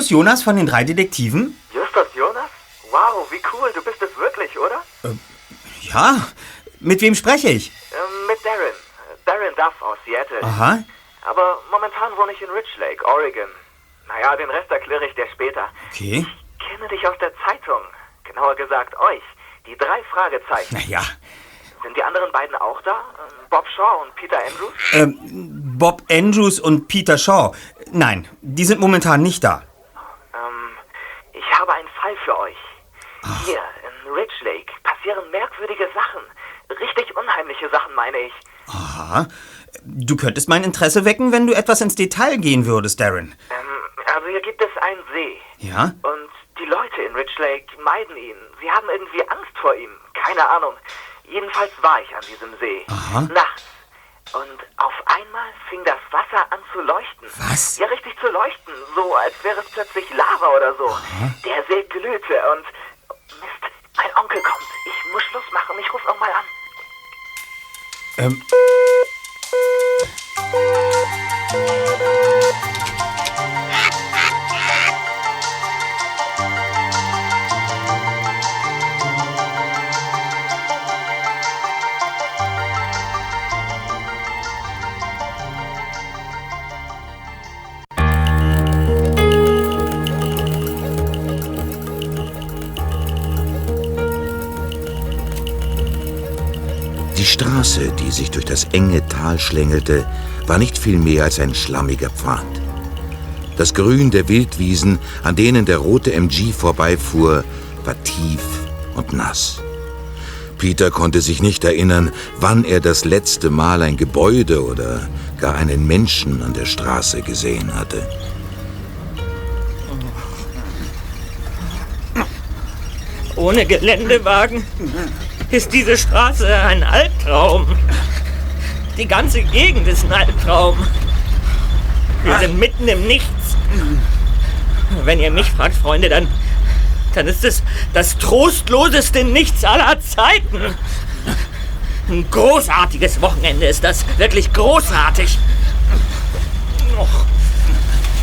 Justus Jonas von den drei Detektiven? Justus Jonas? Wow, wie cool, du bist es wirklich, oder? Ja. Mit wem spreche ich? Ähm, mit Darren. Darren Duff aus Seattle. Aha. Aber momentan wohne ich in Rich Lake, Oregon. Naja, den Rest erkläre ich dir später. Okay. Ich kenne dich aus der Zeitung. Genauer gesagt euch. Die drei Fragezeichen. Naja. Sind die anderen beiden auch da? Ähm, Bob Shaw und Peter Andrews? Ähm, Bob Andrews und Peter Shaw. Nein, die sind momentan nicht da. Ich habe einen Fall für euch. Hier in Rich Lake passieren merkwürdige Sachen. Richtig unheimliche Sachen, meine ich. Aha. Du könntest mein Interesse wecken, wenn du etwas ins Detail gehen würdest, Darren. Ähm, also hier gibt es einen See. Ja? Und die Leute in Rich Lake meiden ihn. Sie haben irgendwie Angst vor ihm. Keine Ahnung. Jedenfalls war ich an diesem See. Aha. Nachts. Und auf einmal fing das Wasser an zu leuchten. Was? Ja, richtig zu leuchten. So, als wäre es plötzlich Lava oder so. Der See glühte und... Mist, mein Onkel kommt. Ich muss Schluss machen. Ich ruf nochmal an. Ähm. Straße, die sich durch das enge Tal schlängelte, war nicht viel mehr als ein schlammiger Pfad. Das Grün der Wildwiesen, an denen der rote MG vorbeifuhr, war tief und nass. Peter konnte sich nicht erinnern, wann er das letzte Mal ein Gebäude oder gar einen Menschen an der Straße gesehen hatte. Ohne Geländewagen ist diese Straße ein Albtraum. Die ganze Gegend ist ein Albtraum. Wir sind mitten im Nichts. Wenn ihr mich fragt, Freunde, dann, dann ist es das trostloseste Nichts aller Zeiten. Ein großartiges Wochenende ist das. Wirklich großartig. Och,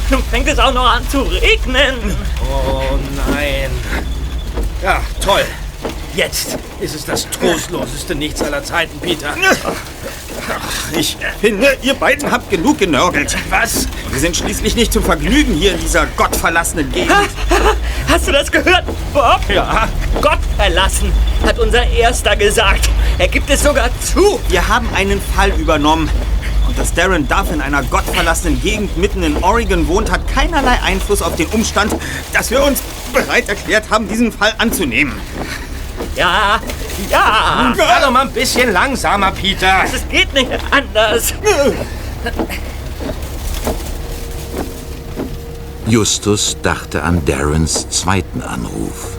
nun fängt es auch noch an zu regnen. Oh nein. Ja, toll. Jetzt ist es das trostloseste Nichts aller Zeiten, Peter. Ich finde, ihr beiden habt genug genörgelt. Was? Wir sind schließlich nicht zum Vergnügen hier in dieser gottverlassenen Gegend. Hast du das gehört, Bob? Ja. Gott verlassen, hat unser Erster gesagt. Er gibt es sogar zu. Wir haben einen Fall übernommen. Und dass Darren Duff in einer gottverlassenen Gegend mitten in Oregon wohnt, hat keinerlei Einfluss auf den Umstand, dass wir uns bereit erklärt haben, diesen Fall anzunehmen. Ja, ja. Fahr doch mal ein bisschen langsamer, Peter. Es geht nicht anders. Justus dachte an Darrens zweiten Anruf.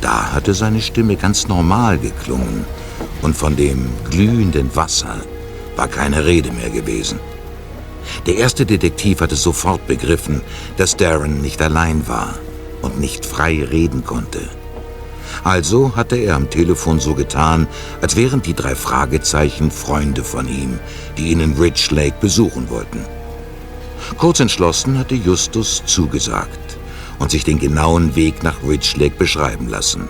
Da hatte seine Stimme ganz normal geklungen und von dem glühenden Wasser war keine Rede mehr gewesen. Der erste Detektiv hatte sofort begriffen, dass Darren nicht allein war und nicht frei reden konnte. Also hatte er am Telefon so getan, als wären die drei Fragezeichen Freunde von ihm, die ihn in Ridge Lake besuchen wollten. Kurz entschlossen hatte Justus zugesagt und sich den genauen Weg nach Ridge Lake beschreiben lassen.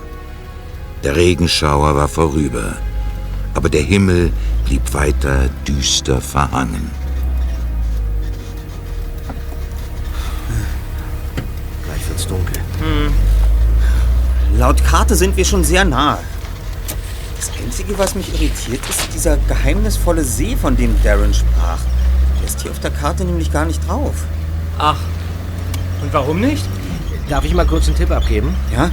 Der Regenschauer war vorüber, aber der Himmel blieb weiter düster verhangen. Laut Karte sind wir schon sehr nahe. Das Einzige, was mich irritiert, ist dieser geheimnisvolle See, von dem Darren sprach. Der ist hier auf der Karte nämlich gar nicht drauf. Ach, und warum nicht? Darf ich mal kurz einen Tipp abgeben? Ja?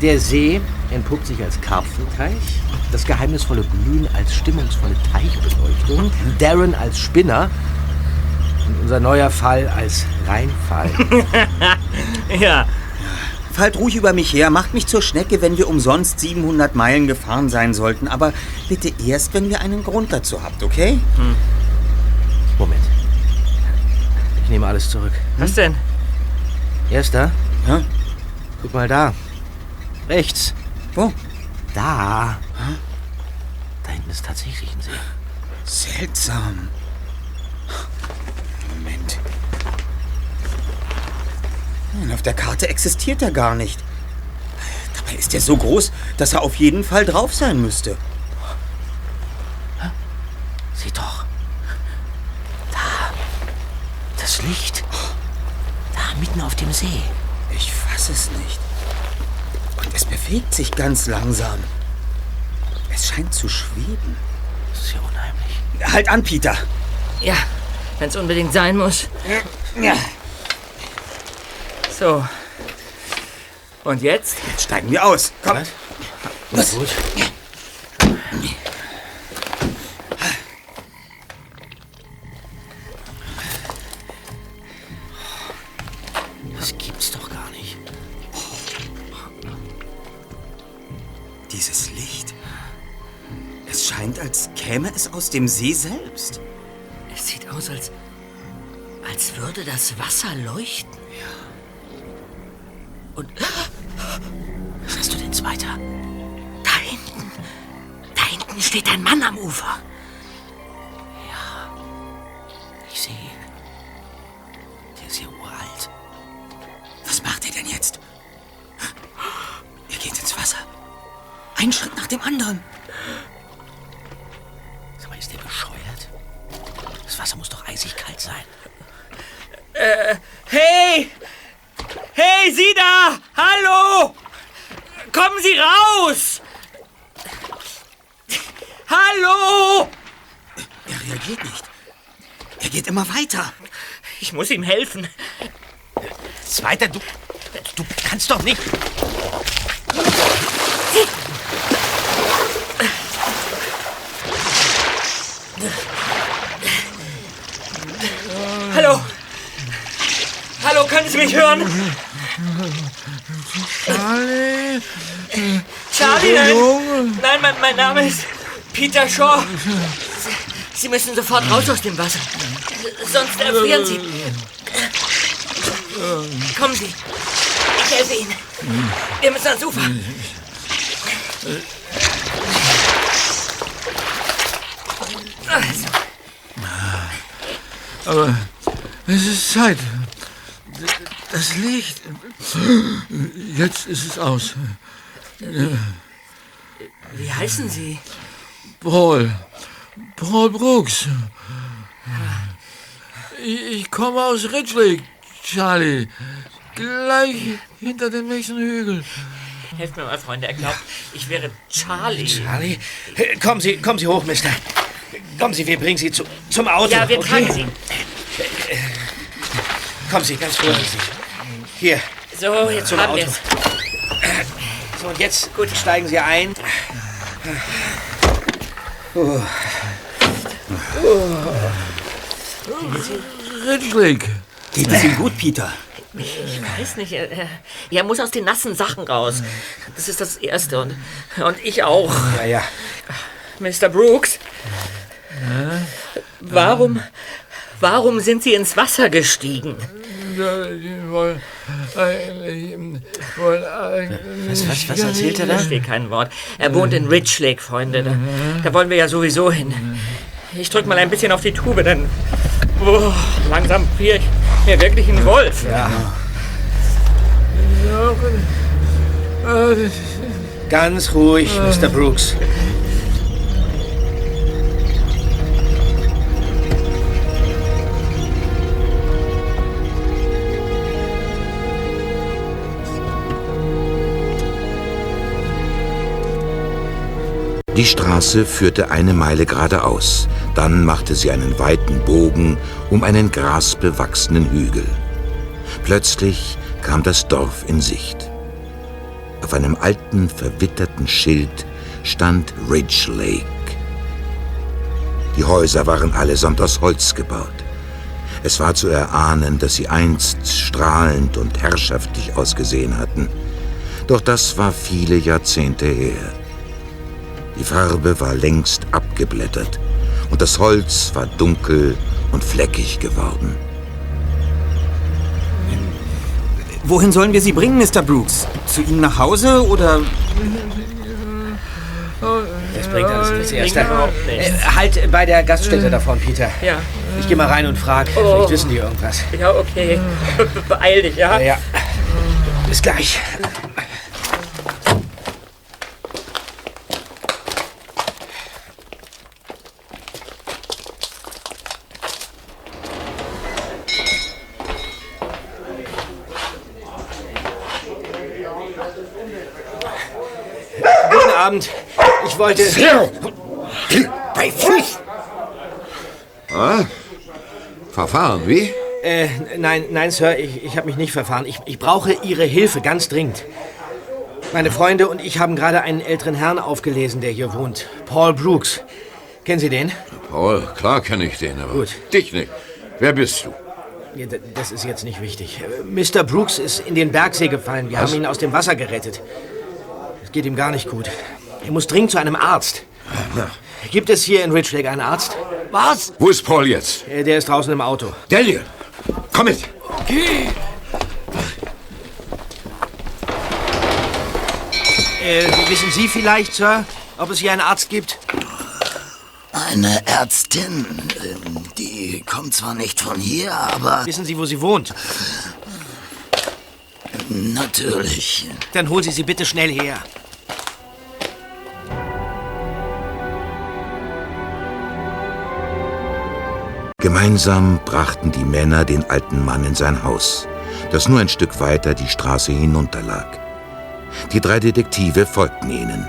Der See entpuppt sich als Karpfenteich, das geheimnisvolle Glühen als stimmungsvolle Teichbeleuchtung, Darren als Spinner und unser neuer Fall als Reinfall. Ja, Fallt ruhig über mich her, macht mich zur Schnecke, wenn wir umsonst 700 Meilen gefahren sein sollten. Aber bitte erst, wenn ihr einen Grund dazu habt, okay? Moment. Ich nehme alles zurück. was denn? Erster, Ja? guck mal da. Rechts. Wo? Da. Da hinten ist tatsächlich ein See. Seltsam. Moment. Auf der Karte existiert er gar nicht. Dabei ist er so groß, dass er auf jeden Fall drauf sein müsste. Sieh doch. Da. Das Licht. Da, mitten auf dem See. Ich fasse es nicht. Und es bewegt sich ganz langsam. Es scheint zu schweben. Das ist ja unheimlich. Halt an, Peter. Ja, wenn es unbedingt sein muss. Ja. So. Und jetzt? Jetzt steigen wir aus. Komm. Was? Gut. Das gibt's doch gar nicht. Dieses Licht. Es scheint, als käme es aus dem See selbst. Es sieht aus, als, als würde das Wasser leuchten. Weiter? da hinten, da hinten steht ein Mann am Ufer. Ich muss ihm helfen. Zweiter, du. Du kannst doch nicht. Hallo! Hallo, können Sie mich hören? Charlie, Charlie, nein! Nein, mein, mein Name ist Peter Shaw. Sie, Sie müssen sofort raus aus dem Wasser. Sonst erfrieren Sie. Kommen Sie. Ich helfe Ihnen. Wir müssen ans Ufer. Also, aber es ist Zeit. Das Licht. Jetzt ist es aus. wie heißen Sie? Paul. Paul Brooks. Ich, ich komme aus Ridgely, Charlie. Gleich hinter dem nächsten Hügel. Helft mir mal, Freunde. Er glaubt, ich wäre Charlie. Charlie, kommen Sie, kommen Sie hoch, Mister. Kommen Sie, wir bringen Sie zu, zum Auto. Ja, wir okay? tragen Sie. Kommen Sie, ganz vorsichtig. Hier, So, jetzt Zum haben wir Auto. es. so und jetzt gut. steigen Sie ein. Ridgely. Geht es ihm gut, Peter? Ich weiß nicht. Er, muss aus den nassen Sachen raus. Das ist das Erste. Und, und ich auch. Ja, ja. Mr. Brooks. Warum, warum sind Sie ins Wasser gestiegen? Ich wollte eigentlich. wollte eigentlich Was, was erzählt er Ich da? verstehe kein Wort. Er wohnt in Ridge Lake, Freunde. Da, da wollen wir ja sowieso hin. Ich drück mal ein bisschen auf die Tube, dann. Oh, langsam friere ich mir wirklich einen Wolf. Ganz ruhig, Mr. Brooks. Die Straße führte eine Meile geradeaus. Dann machte sie einen weiten Bogen um einen grasbewachsenen Hügel. Plötzlich kam das Dorf in Sicht. Auf einem alten, verwitterten Schild stand Ridge Lake. Die Häuser waren allesamt aus Holz gebaut. Es war zu erahnen, dass sie einst strahlend und herrschaftlich ausgesehen hatten. Doch das war viele Jahrzehnte her. Die Farbe war längst abgeblättert und das Holz war dunkel und fleckig geworden. Wohin sollen wir Sie bringen, Mr. Brooks? Zu Ihnen nach Hause oder... bringt alles nichts. nichts. Äh, halt bei der Gaststätte davon, Peter. Ja. Ich geh mal rein und frag. Oh. Vielleicht wissen die irgendwas. Ja, okay. Be beeil dich, ja? Ja. Bis gleich. Guten Abend. Ich wollte. Bei Fuß! Ah, Verfahren, wie? Äh, nein, nein, Sir, ich, ich habe mich nicht verfahren. Ich, ich brauche Ihre Hilfe ganz dringend. Meine Freunde und ich haben gerade einen älteren Herrn aufgelesen, der hier wohnt. Paul Brooks. Kennen Sie den? Paul, klar kenne ich den, aber Gut. dich nicht. Wer bist du? Das ist jetzt nicht wichtig. Äh, Mr. Brooks ist in den Bergsee gefallen. Wir haben ihn aus dem Wasser gerettet. Geht ihm gar nicht gut. Er muss dringend zu einem Arzt. Gibt es hier in Rich Lake einen Arzt? Was? Wo ist Paul jetzt? Äh, Der ist draußen im Auto. Daniel, komm mit. Äh, wissen Sie vielleicht, Sir, ob es hier einen Arzt gibt? Eine Ärztin, ähm, die kommt zwar nicht von hier, aber Wissen Sie, wo sie wohnt? Natürlich. Dann holen Sie sie bitte schnell her. Gemeinsam brachten die Männer den alten Mann in sein Haus, das nur ein Stück weiter die Straße hinunterlag. Die drei Detektive folgten ihnen.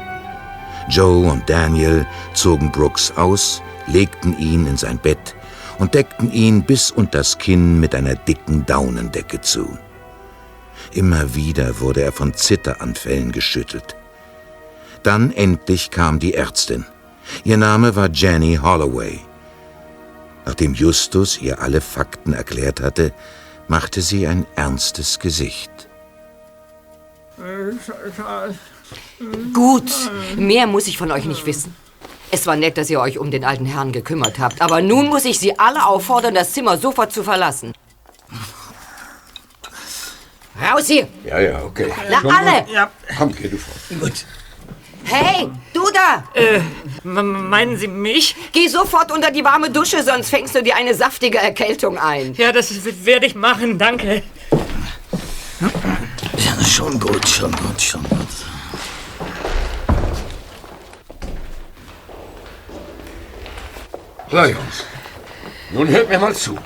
Joe und Daniel zogen Brooks aus, legten ihn in sein Bett und deckten ihn bis unters Kinn mit einer dicken Daunendecke zu. Immer wieder wurde er von Zitteranfällen geschüttelt. Dann endlich kam die Ärztin. Ihr Name war Jenny Holloway. Nachdem Justus ihr alle Fakten erklärt hatte, machte sie ein ernstes Gesicht. Gut, mehr muss ich von euch nicht wissen. Es war nett, dass ihr euch um den alten Herrn gekümmert habt, aber nun muss ich Sie alle auffordern, das Zimmer sofort zu verlassen. Raus hier! Ja, ja, okay. Na, alle! Komm, geh du vor. Gut. Hey, du da! M meinen Sie mich? Geh sofort unter die warme Dusche, sonst fängst du dir eine saftige Erkältung ein. Ja, das werde ich machen, danke. Ja, schon gut, schon gut, schon gut. So, Jungs. Nun hört mir mal zu.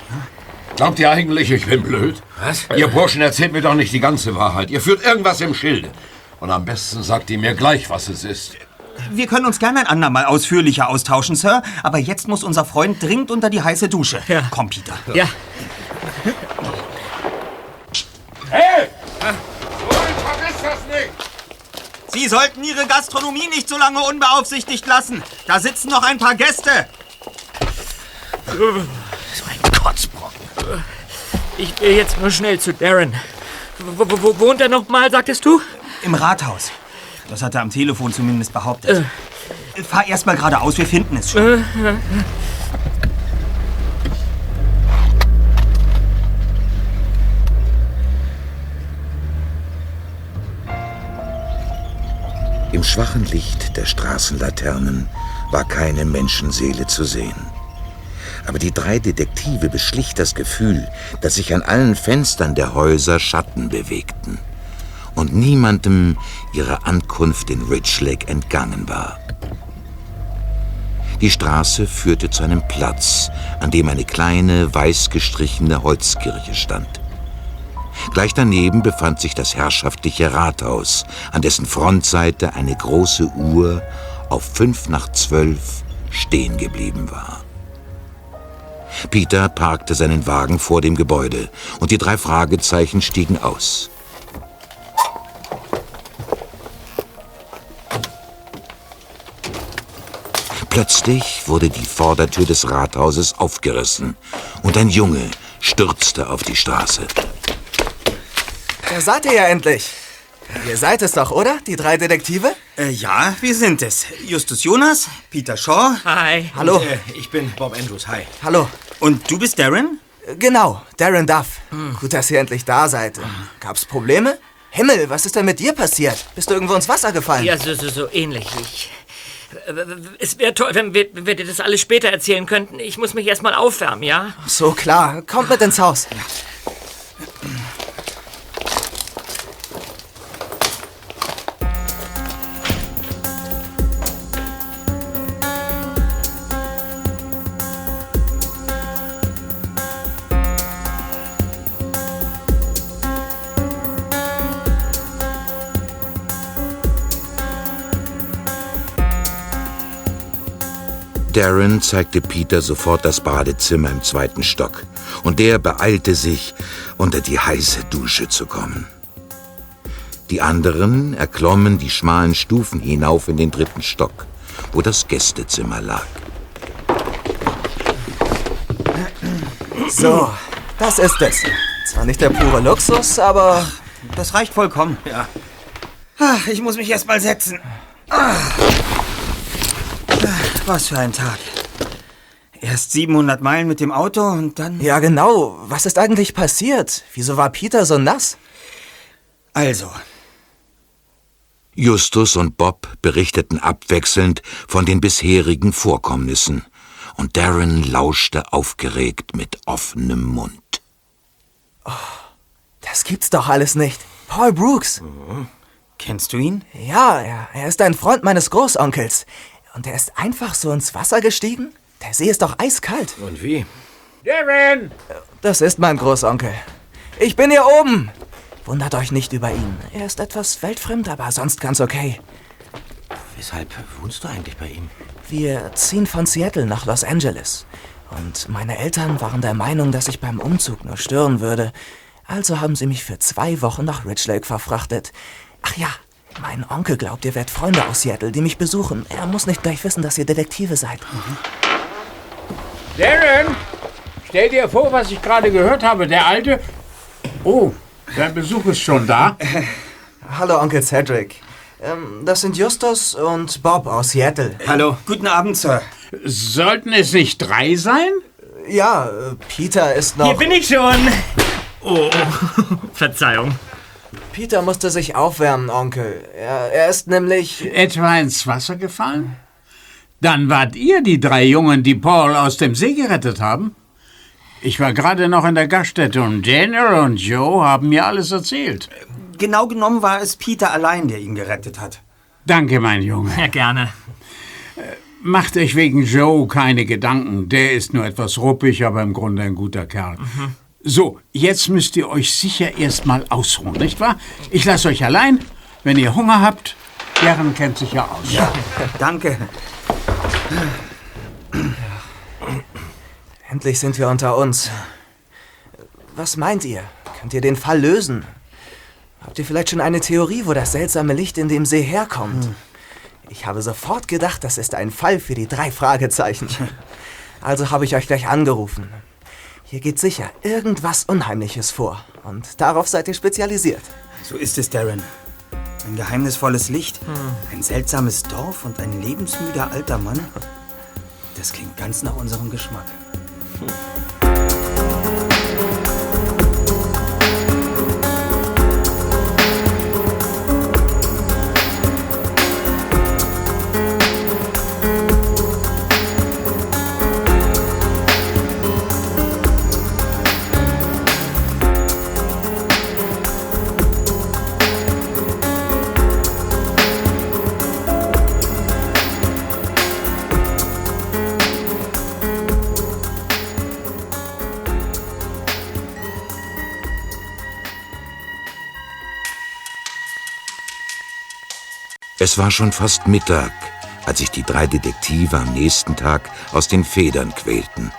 Glaubt ihr eigentlich, ich bin blöd? Was? Ihr Burschen erzählt mir doch nicht die ganze Wahrheit. Ihr führt irgendwas im Schilde. Und am besten sagt ihr mir gleich, was es ist. Wir können uns gerne ein andermal ausführlicher austauschen, Sir. Aber jetzt muss unser Freund dringend unter die heiße Dusche. Ja. Komm, Peter. Ja, Hey! So, vergiss das nicht! Sie sollten Ihre Gastronomie nicht so lange unbeaufsichtigt lassen. Da sitzen noch ein paar Gäste. Ich gehe jetzt nur schnell zu Darren. Wo, wo, wo wohnt er noch mal, sagtest du? Im Rathaus. Das hat er am Telefon zumindest behauptet. Fahr erst mal geradeaus, wir finden es schon. Im schwachen Licht der Straßenlaternen war keine Menschenseele zu sehen. Aber die drei Detektive beschlich das Gefühl, dass sich an allen Fenstern der Häuser Schatten bewegten und niemandem ihre Ankunft in Ridge Lake entgangen war. Die Straße führte zu einem Platz, an dem eine kleine, weiß gestrichene Holzkirche stand. Gleich daneben befand sich das herrschaftliche Rathaus, an dessen Frontseite eine große Uhr auf fünf nach zwölf stehen geblieben war. Peter parkte seinen Wagen vor dem Gebäude und die drei Fragezeichen stiegen aus. Plötzlich wurde die Vordertür des Rathauses aufgerissen und ein Junge stürzte auf die Straße. Da seid ihr ja endlich. Ihr seid es doch, oder? Die drei Detektive? Äh, ja, wir sind es. Justus Jonas, Peter Shaw Hi. Hallo. Äh, ich bin Bob Andrews. Hi. Hallo. Und du bist Darren? Genau, Darren Duff. Gut, dass ihr endlich da seid. Gab's Probleme? Himmel, was ist denn mit dir passiert? Bist du irgendwo ins Wasser gefallen? Ja, so, so, so ähnlich. Ich Es wäre toll, wenn wir, wenn wir dir das alles später erzählen könnten. Ich muss mich erstmal aufwärmen, ja? So klar, kommt mit ins Haus. Darren zeigte Peter sofort das Badezimmer im zweiten Stock und der beeilte sich, unter die heiße Dusche zu kommen. Die anderen erklommen die schmalen Stufen hinauf in den dritten Stock, wo das Gästezimmer lag. So, das ist es. Zwar nicht der pure Luxus, aber Das reicht vollkommen. Ja. Ach, ich muss mich erst mal setzen. Ah. Was für ein Tag. Erst 700 Meilen mit dem Auto und dann... ja genau. Was ist eigentlich passiert? Wieso war Peter so nass? Also, Justus und Bob berichteten abwechselnd von den bisherigen Vorkommnissen, und Darren lauschte aufgeregt mit offenem Mund. Das gibt's doch alles nicht. Paul Brooks. kennst du ihn? Ja, er, er ist ein Freund meines Großonkels. Und er ist einfach so ins Wasser gestiegen? Der See ist doch eiskalt. Und wie? Darren! Das ist mein Großonkel. Ich bin hier oben. Wundert euch nicht über ihn. Er ist etwas weltfremd, aber sonst ganz okay. Weshalb wohnst du eigentlich bei ihm? Wir ziehen von Seattle nach Los Angeles. Und meine Eltern waren der Meinung, dass ich beim Umzug nur stören würde. Also haben sie mich für zwei Wochen nach Rich Lake verfrachtet. Ach ja, mein Onkel glaubt, ihr werdet Freunde aus Seattle, die mich besuchen. Er muss nicht gleich wissen, dass ihr Detektive seid. Darren! Stell dir vor, was ich gerade gehört habe. Der alte. Oh, dein Besuch ist schon da. Hallo, Onkel Cedric. Ähm, das sind Justus und Bob aus Seattle. Hallo. Guten Abend, Sir. Sollten es nicht drei sein? Ja, äh, Peter ist noch... Hier bin ich schon. Oh, Verzeihung. Peter musste sich aufwärmen, Onkel. Er, er ist nämlich... Etwa ins Wasser gefallen? Dann wart ihr die drei Jungen, die Paul aus dem See gerettet haben? Ich war gerade noch in der Gaststätte und Daniel und Joe haben mir alles erzählt. Genau genommen war es Peter allein, der ihn gerettet hat. Danke, mein Junge. Ja, gerne. Macht euch wegen Joe keine Gedanken. Der ist nur etwas ruppig, aber im Grunde ein guter Kerl. So, jetzt müsst ihr euch sicher erstmal ausruhen, nicht wahr? Ich lasse euch allein. Wenn ihr Hunger habt, Darren kennt sich ja aus. Ja, danke. Endlich sind wir unter uns. Was meint ihr? Könnt ihr den Fall lösen? Habt ihr vielleicht schon eine Theorie, wo das seltsame Licht in dem See herkommt? Ich habe sofort gedacht, das ist ein Fall für die drei Fragezeichen. Also habe ich euch gleich angerufen. Hier geht sicher irgendwas Unheimliches vor. Und darauf seid ihr spezialisiert. So ist es, Darren. Ein geheimnisvolles Licht, ein seltsames Dorf und ein lebensmüder alter Mann. Das klingt ganz nach unserem Geschmack. Es war schon fast Mittag, als sich die drei Detektive am nächsten Tag aus den Federn quälten.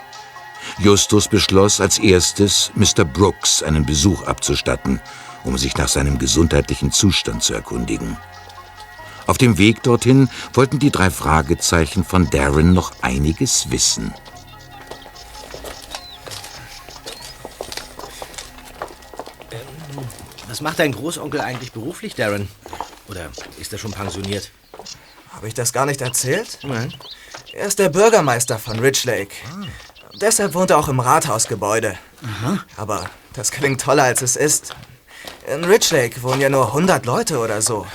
Justus beschloss als erstes, Mr. Brooks einen Besuch abzustatten, um sich nach seinem gesundheitlichen Zustand zu erkundigen. Auf dem Weg dorthin wollten die drei Fragezeichen von Darren noch einiges wissen. Was macht dein Großonkel eigentlich beruflich, Darren? Oder ist er schon pensioniert? Habe ich das gar nicht erzählt? Nein. Er ist der Bürgermeister von Rich Lake. Deshalb wohnt er auch im Rathausgebäude. Aber das klingt toller, als es ist. In Rich Lake wohnen ja nur 100 Leute oder so.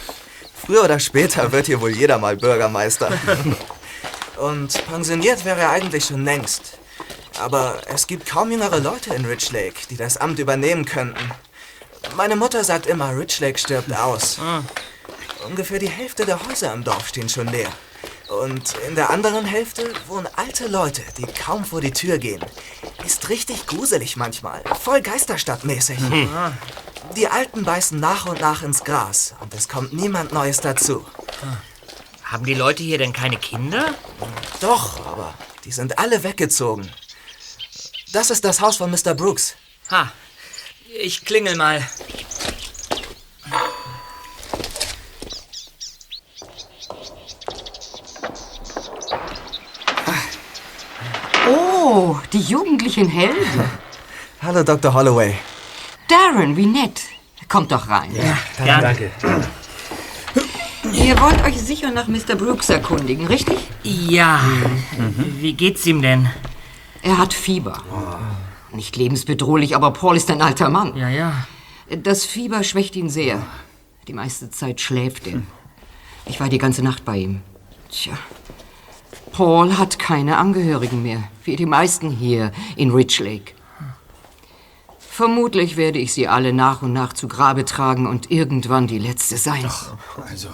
Früher oder später wird hier wohl jeder mal Bürgermeister. Und pensioniert wäre er eigentlich schon längst. Aber es gibt kaum jüngere Leute in Rich Lake, die das Amt übernehmen könnten. Meine Mutter sagt immer, Rich Lake stirbt aus. Ungefähr die Hälfte der Häuser im Dorf stehen schon leer. Und in der anderen Hälfte wohnen alte Leute, die kaum vor die Tür gehen. Ist richtig gruselig manchmal. Voll Geisterstadtmäßig. Hm. Die Alten beißen nach und nach ins Gras und es kommt niemand Neues dazu. Haben die Leute hier denn keine Kinder? Doch, aber die sind alle weggezogen. Das ist das Haus von Mr. Brooks. Ha, ich klingel mal. Oh, die jugendlichen Helden. Hallo, Dr. Holloway. Darren, wie nett. Kommt doch rein. Danke, danke. Ihr wollt euch sicher nach Mr. Brooks erkundigen, richtig? Ja. Wie geht's ihm denn? Er hat Fieber. Nicht lebensbedrohlich, aber Paul ist ein alter Mann. Ja, ja. Das Fieber schwächt ihn sehr. Die meiste Zeit schläft er. Ich war die ganze Nacht bei ihm. Tja. Paul hat keine Angehörigen mehr, wie die meisten hier in Rich Lake. Vermutlich werde ich sie alle nach und nach zu Grabe tragen und irgendwann die letzte sein. Also,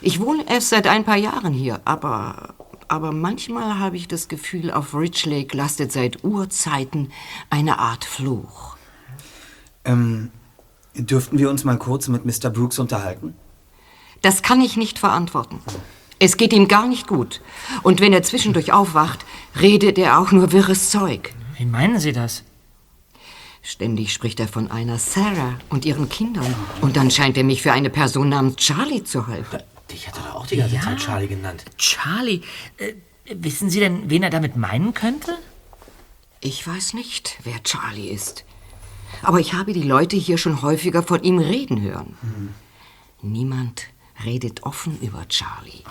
Ich wohne erst seit ein paar Jahren hier, aber, aber manchmal habe ich das Gefühl, auf Rich Lake lastet seit Urzeiten eine Art Fluch. ähm, dürften wir uns mal kurz mit Mr. Brooks unterhalten? Das kann ich nicht verantworten. Es geht ihm gar nicht gut. Und wenn er zwischendurch aufwacht, redet er auch nur wirres Zeug. Wie meinen Sie das? Ständig spricht er von einer Sarah und ihren Kindern. Und dann scheint er mich für eine Person namens Charlie zu halten. Dich hat er doch auch die ganze Ja. Zeit Charlie genannt. Charlie, äh, wissen Sie denn, wen er damit meinen könnte? Ich weiß nicht, wer Charlie ist. Aber ich habe die Leute hier schon häufiger von ihm reden hören. Niemand redet offen über Charlie.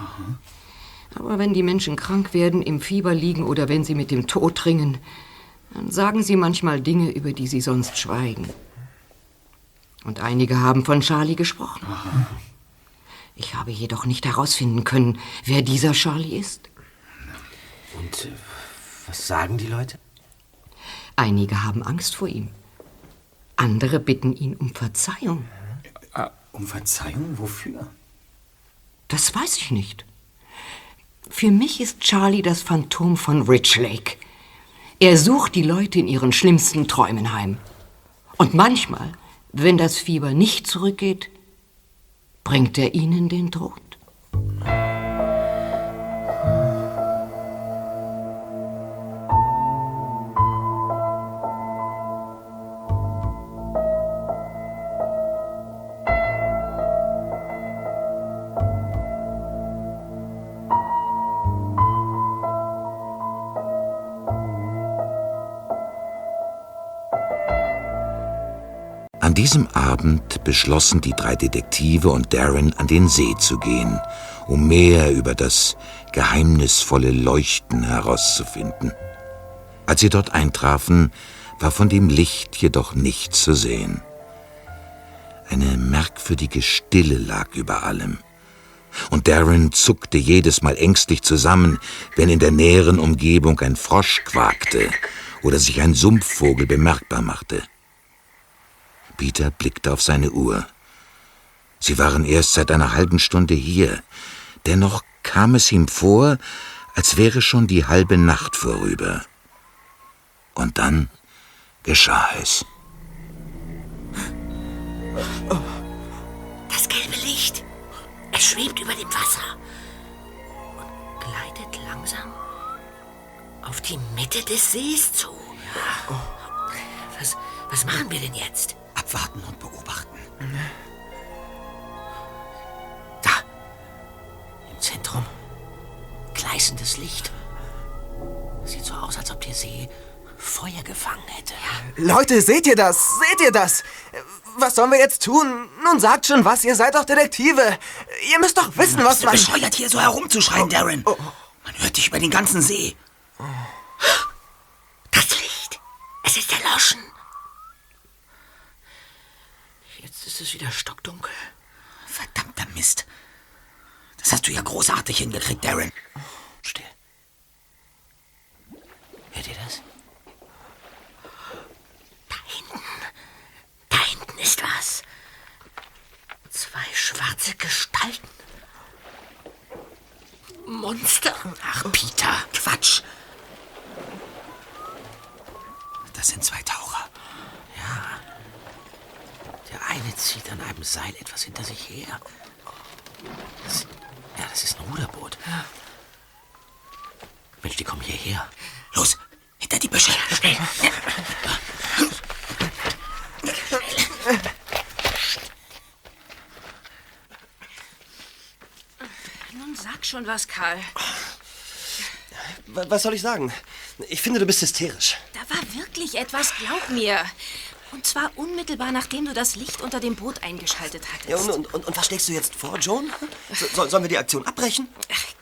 Aber wenn die Menschen krank werden, im Fieber liegen oder wenn sie mit dem Tod ringen, dann sagen sie manchmal Dinge, über die sie sonst schweigen. Und einige haben von Charlie gesprochen. Ich habe jedoch nicht herausfinden können, wer dieser Charlie ist. Und äh, was sagen die Leute? Einige haben Angst vor ihm. Andere bitten ihn um Verzeihung. Um Verzeihung? Wofür? Das weiß ich nicht. Für mich ist Charlie das Phantom von Rich Lake. Er sucht die Leute in ihren schlimmsten Träumen heim. Und manchmal, wenn das Fieber nicht zurückgeht, bringt er ihnen den Tod. Diesem Abend beschlossen die drei Detektive und Darren an den See zu gehen, um mehr über das geheimnisvolle Leuchten herauszufinden. Als sie dort eintrafen, war von dem Licht jedoch nichts zu sehen. Eine merkwürdige Stille lag über allem. Und Darren zuckte jedes Mal ängstlich zusammen, wenn in der näheren Umgebung ein Frosch quakte oder sich ein Sumpfvogel bemerkbar machte. Peter blickte auf seine Uhr. Sie waren erst seit einer halben Stunde hier. Dennoch kam es ihm vor, als wäre schon die halbe Nacht vorüber. Und dann geschah es. Das gelbe Licht. Es schwebt über dem Wasser und gleitet langsam auf die Mitte des Sees zu. Was, was machen wir denn jetzt? Abwarten und beobachten. Da. Im Zentrum. Gleißendes Licht. Sieht so aus, als ob der See Feuer gefangen hätte. Leute, seht ihr das? Seht ihr das? Was sollen wir jetzt tun? Nun sagt schon was, ihr seid doch Detektive. Ihr müsst doch wissen, was man... bescheuert, hier so herumzuschreien, Darren? Oh. Man hört dich über den ganzen See. Das Licht. Es ist erloschen. Es ist wieder stockdunkel. Verdammter Mist. Das hast du ja großartig hingekriegt, Darren. Oh. Karl. Was soll ich sagen? Ich finde, du bist hysterisch. Da war wirklich etwas, glaub mir. Und zwar unmittelbar, nachdem du das Licht unter dem Boot eingeschaltet hattest. Ja, und, und, und, und was schlägst du jetzt vor, Joan? So, sollen wir die Aktion abbrechen?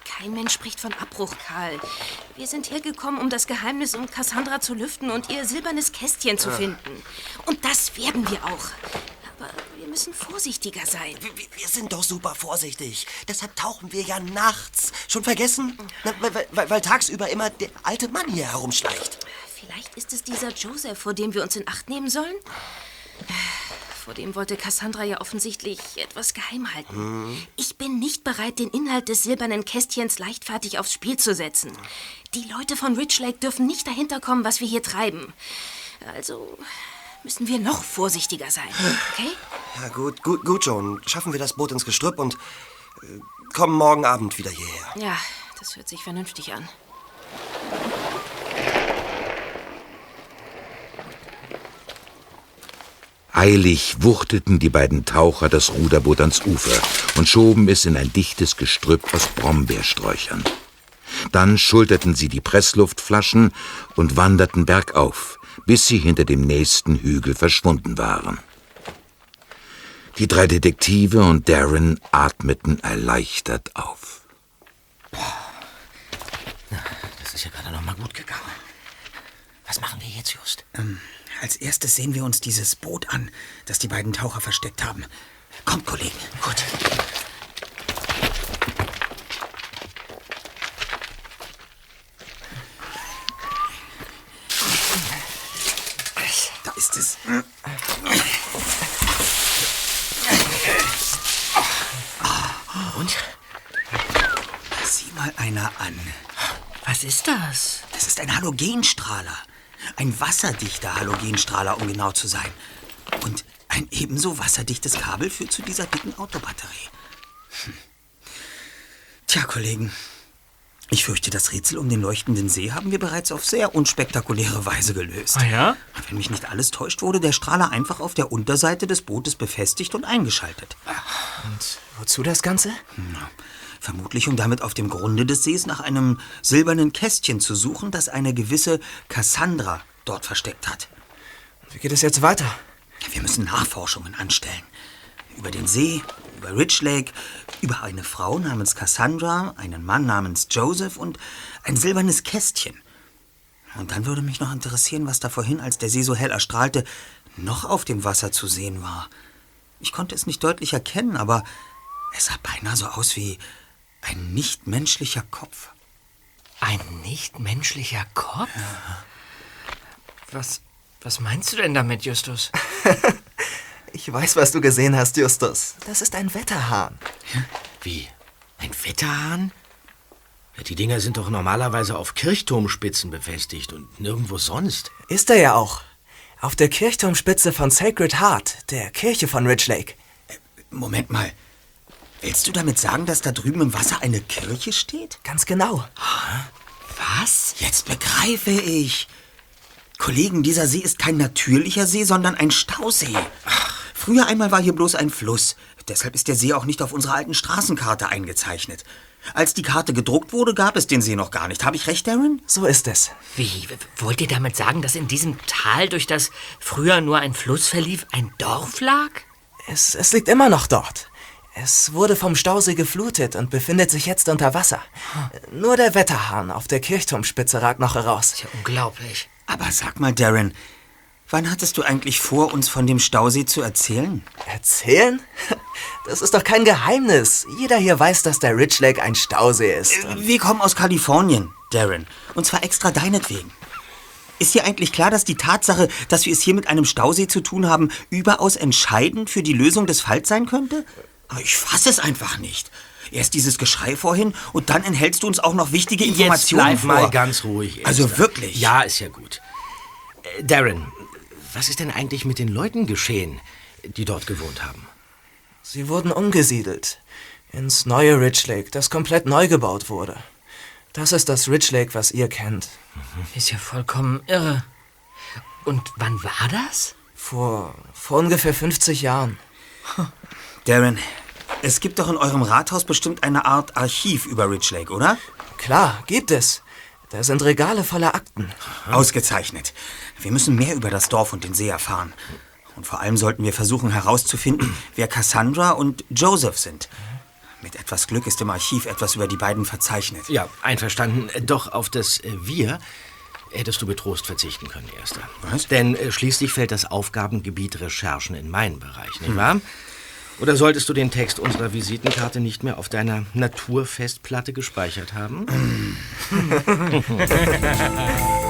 Kein Mensch spricht von Abbruch, Karl. Wir sind hergekommen, um das Geheimnis um Cassandra zu lüften und ihr silbernes Kästchen zu Ah. finden. Und das werden wir auch. Aber wir müssen vorsichtiger sein. Wir, wir sind doch super vorsichtig. Deshalb tauchen wir ja nachts. Schon vergessen? Na, weil, weil, weil tagsüber immer der alte Mann hier herumschleicht. Vielleicht ist es dieser Joseph, vor dem wir uns in Acht nehmen sollen? Vor dem wollte Cassandra ja offensichtlich etwas geheim halten. Hm. Ich bin nicht bereit, den Inhalt des silbernen Kästchens leichtfertig aufs Spiel zu setzen. Die Leute von Rich Lake dürfen nicht dahinter kommen, was wir hier treiben. Also müssen wir noch vorsichtiger sein, okay? Ja, gut, gut, gut, Joan. Schaffen wir das Boot ins Gestrüpp und äh, kommen morgen Abend wieder hierher. Ja, das hört sich vernünftig an. Eilig wuchteten die beiden Taucher das Ruderboot ans Ufer und schoben es in ein dichtes Gestrüpp aus Brombeersträuchern. Dann schulterten sie die Pressluftflaschen und wanderten bergauf, bis sie hinter dem nächsten Hügel verschwunden waren. Die drei Detektive und Darren atmeten erleichtert auf. Das ist ja gerade noch mal gut gegangen. Was machen wir jetzt, Just? Ähm, als erstes sehen wir uns dieses Boot an, das die beiden Taucher versteckt haben. Kommt, Kollegen. Gut. Da ist es. Und? Sieh mal einer an. Was ist das? Das ist ein Halogenstrahler. Ein wasserdichter Halogenstrahler, um genau zu sein. Und ein ebenso wasserdichtes Kabel führt zu dieser dicken Autobatterie. Hm. Tja, Kollegen. Ich fürchte, das Rätsel um den leuchtenden See haben wir bereits auf sehr unspektakuläre Weise gelöst. Ah ja? Wenn mich nicht alles täuscht, wurde der Strahler einfach auf der Unterseite des Bootes befestigt und eingeschaltet. Und wozu das Ganze? Na, vermutlich, um damit auf dem Grunde des Sees nach einem silbernen Kästchen zu suchen, das eine gewisse Cassandra dort versteckt hat. Wie geht es jetzt weiter? Wir müssen Nachforschungen anstellen. Über den See, über Rich Lake, über eine Frau namens Cassandra, einen Mann namens Joseph und ein silbernes Kästchen. Und dann würde mich noch interessieren, was da vorhin, als der See so hell erstrahlte, noch auf dem Wasser zu sehen war. Ich konnte es nicht deutlich erkennen, aber es sah beinahe so aus wie ein nichtmenschlicher Kopf. Ein nichtmenschlicher Kopf? Was, was meinst du denn damit, Justus? Ich weiß, was du gesehen hast, Justus. Das ist ein Wetterhahn. Wie? Ein Wetterhahn? Ja, die Dinger sind doch normalerweise auf Kirchturmspitzen befestigt und nirgendwo sonst. Ist er ja auch. Auf der Kirchturmspitze von Sacred Heart, der Kirche von Ridge Lake. Moment mal. Willst du damit sagen, dass da drüben im Wasser eine Kirche steht? Ganz genau. Was? Jetzt begreife ich. Kollegen, dieser See ist kein natürlicher See, sondern ein Stausee. Früher einmal war hier bloß ein Fluss. Deshalb ist der See auch nicht auf unserer alten Straßenkarte eingezeichnet. Als die Karte gedruckt wurde, gab es den See noch gar nicht. Habe ich recht, Darren? So ist es. Wie? Wollt ihr damit sagen, dass in diesem Tal, durch das früher nur ein Fluss verlief, ein Dorf lag? Es, es liegt immer noch dort. Es wurde vom Stausee geflutet und befindet sich jetzt unter Wasser. Nur der Wetterhahn auf der Kirchturmspitze ragt noch heraus. Ist ja unglaublich. Aber sag mal, Darren, Wann hattest du eigentlich vor, uns von dem Stausee zu erzählen? Erzählen? Das ist doch kein Geheimnis. Jeder hier weiß, dass der Rich Lake ein Stausee ist. Wir kommen aus Kalifornien, Darren. Und zwar extra deinetwegen. Ist dir eigentlich klar, dass die Tatsache, dass wir es hier mit einem Stausee zu tun haben, überaus entscheidend für die Lösung des Falls sein könnte? Aber ich fasse es einfach nicht. Erst dieses Geschrei vorhin und dann enthältst du uns auch noch wichtige Informationen Jetzt bleib vor. mal ganz ruhig. Also Esther. wirklich? Ja, ist ja gut. Äh, Darren, was ist denn eigentlich mit den Leuten geschehen, die dort gewohnt haben? Sie wurden umgesiedelt. Ins neue Rich Lake, das komplett neu gebaut wurde. Das ist das Rich Lake, was ihr kennt. Ist ja vollkommen irre. Und wann war das? Vor, vor ungefähr 50 Jahren. Darren, es gibt doch in eurem Rathaus bestimmt eine Art Archiv über Rich Lake, oder? Klar, gibt es. Da sind Regale voller Akten. Ausgezeichnet. Wir müssen mehr über das Dorf und den See erfahren. Und vor allem sollten wir versuchen herauszufinden, wer Cassandra und Joseph sind. Mit etwas Glück ist im Archiv etwas über die beiden verzeichnet. Ja, einverstanden. Doch auf das Wir hättest du getrost verzichten können, Erster. Was? Denn äh, schließlich fällt das Aufgabengebiet Recherchen in meinen Bereich, nicht Hm. Oder solltest du den Text unserer Visitenkarte nicht mehr auf deiner Naturfestplatte gespeichert haben?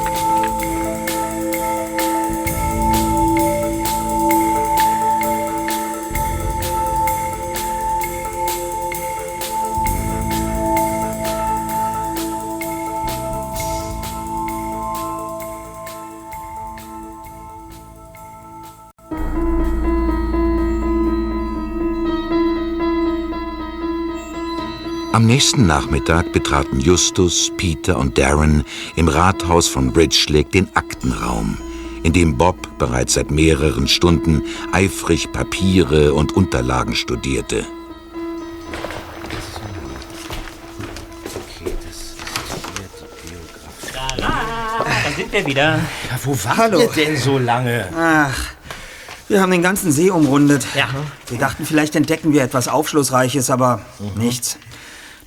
Am nächsten Nachmittag betraten Justus, Peter und Darren im Rathaus von Bridgelake den Aktenraum, in dem Bob bereits seit mehreren Stunden eifrig Papiere und Unterlagen studierte. Da sind wir wieder. Ja, wo wart Hallo. ihr denn so lange? Ach, wir haben den ganzen See umrundet. Ja. Wir dachten, vielleicht entdecken wir etwas Aufschlussreiches, aber nichts.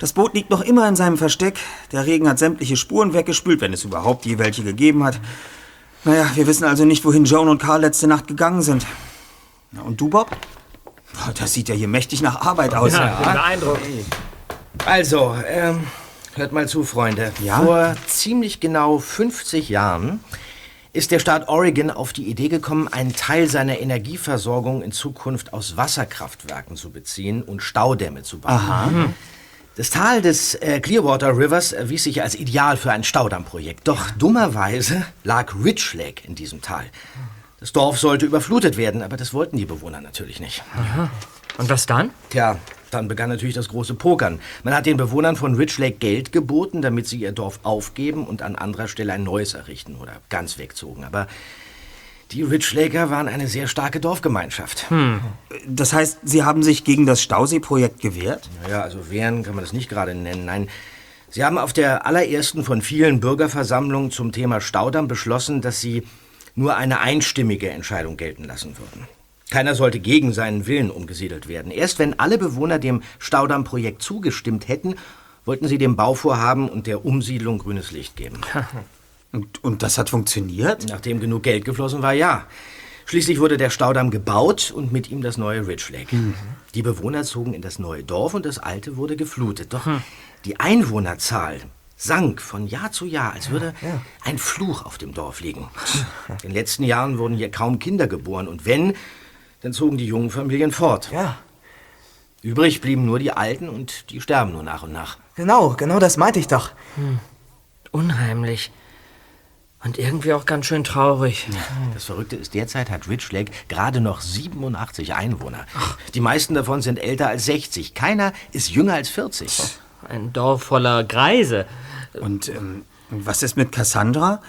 Das Boot liegt noch immer in seinem Versteck. Der Regen hat sämtliche Spuren weggespült, wenn es überhaupt je welche gegeben hat. Naja, wir wissen also nicht, wohin Joan und Carl letzte Nacht gegangen sind. Na, und du, Bob? Boah, das sieht ja hier mächtig nach Arbeit aus. Ja, bin beeindruckt. Also, ähm, hört mal zu, Freunde. Ja? Vor ziemlich genau 50 Jahren ist der Staat Oregon auf die Idee gekommen, einen Teil seiner Energieversorgung in Zukunft aus Wasserkraftwerken zu beziehen und Staudämme zu bauen. Aha. Das Tal des äh, Clearwater Rivers erwies sich als ideal für ein Staudammprojekt. Doch dummerweise lag Rich Lake in diesem Tal. Das Dorf sollte überflutet werden, aber das wollten die Bewohner natürlich nicht. Und was dann? Tja, dann begann natürlich das große Pokern. Man hat den Bewohnern von Rich Lake Geld geboten, damit sie ihr Dorf aufgeben und an anderer Stelle ein neues errichten oder ganz wegzogen. Aber die Rich Laker waren eine sehr starke Dorfgemeinschaft. Das heißt, Sie haben sich gegen das Stausee-Projekt gewehrt? Naja, also wehren kann man das nicht gerade nennen. Nein, sie haben auf der allerersten von vielen Bürgerversammlungen zum Thema Staudamm beschlossen, dass sie nur eine einstimmige Entscheidung gelten lassen würden. Keiner sollte gegen seinen Willen umgesiedelt werden. Erst wenn alle Bewohner dem Staudammprojekt zugestimmt hätten, wollten sie dem Bauvorhaben und der Umsiedlung grünes Licht geben. Und, und das hat funktioniert? Nachdem genug Geld geflossen war, ja. Schließlich wurde der Staudamm gebaut und mit ihm das neue Ridge Lake. Die Bewohner zogen in das neue Dorf und das alte wurde geflutet. Doch die Einwohnerzahl sank von Jahr zu Jahr, als würde ein Fluch auf dem Dorf liegen. In den letzten Jahren wurden hier kaum Kinder geboren und wenn, dann zogen die jungen Familien fort. Ja. Übrig blieben nur die Alten und die sterben nur nach und nach. Genau, genau das meinte ich doch. Unheimlich. Und irgendwie auch ganz schön traurig. Das Verrückte ist, derzeit hat Rich Lake gerade noch 87 Einwohner. Die meisten davon sind älter als 60. Keiner ist jünger als 40. Ein Dorf voller Greise. Und ähm, was ist mit Cassandra?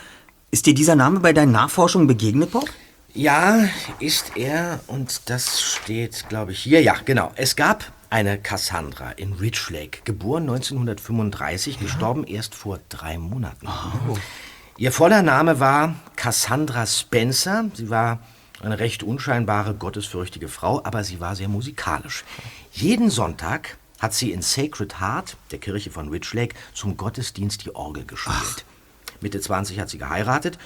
Ist dir dieser Name bei deinen Nachforschungen begegnet, Bob? Ja, ist er. Und das steht, glaube ich, hier. Ja, genau. Es gab eine Cassandra in Rich Lake, geboren 1935, gestorben erst vor drei Monaten. Ihr voller Name war Cassandra Spencer. Sie war eine recht unscheinbare, gottesfürchtige Frau, aber sie war sehr musikalisch. Jeden Sonntag hat sie in Sacred Heart, der Kirche von Rich Lake, zum Gottesdienst die Orgel gespielt. Mitte 20 hat sie geheiratet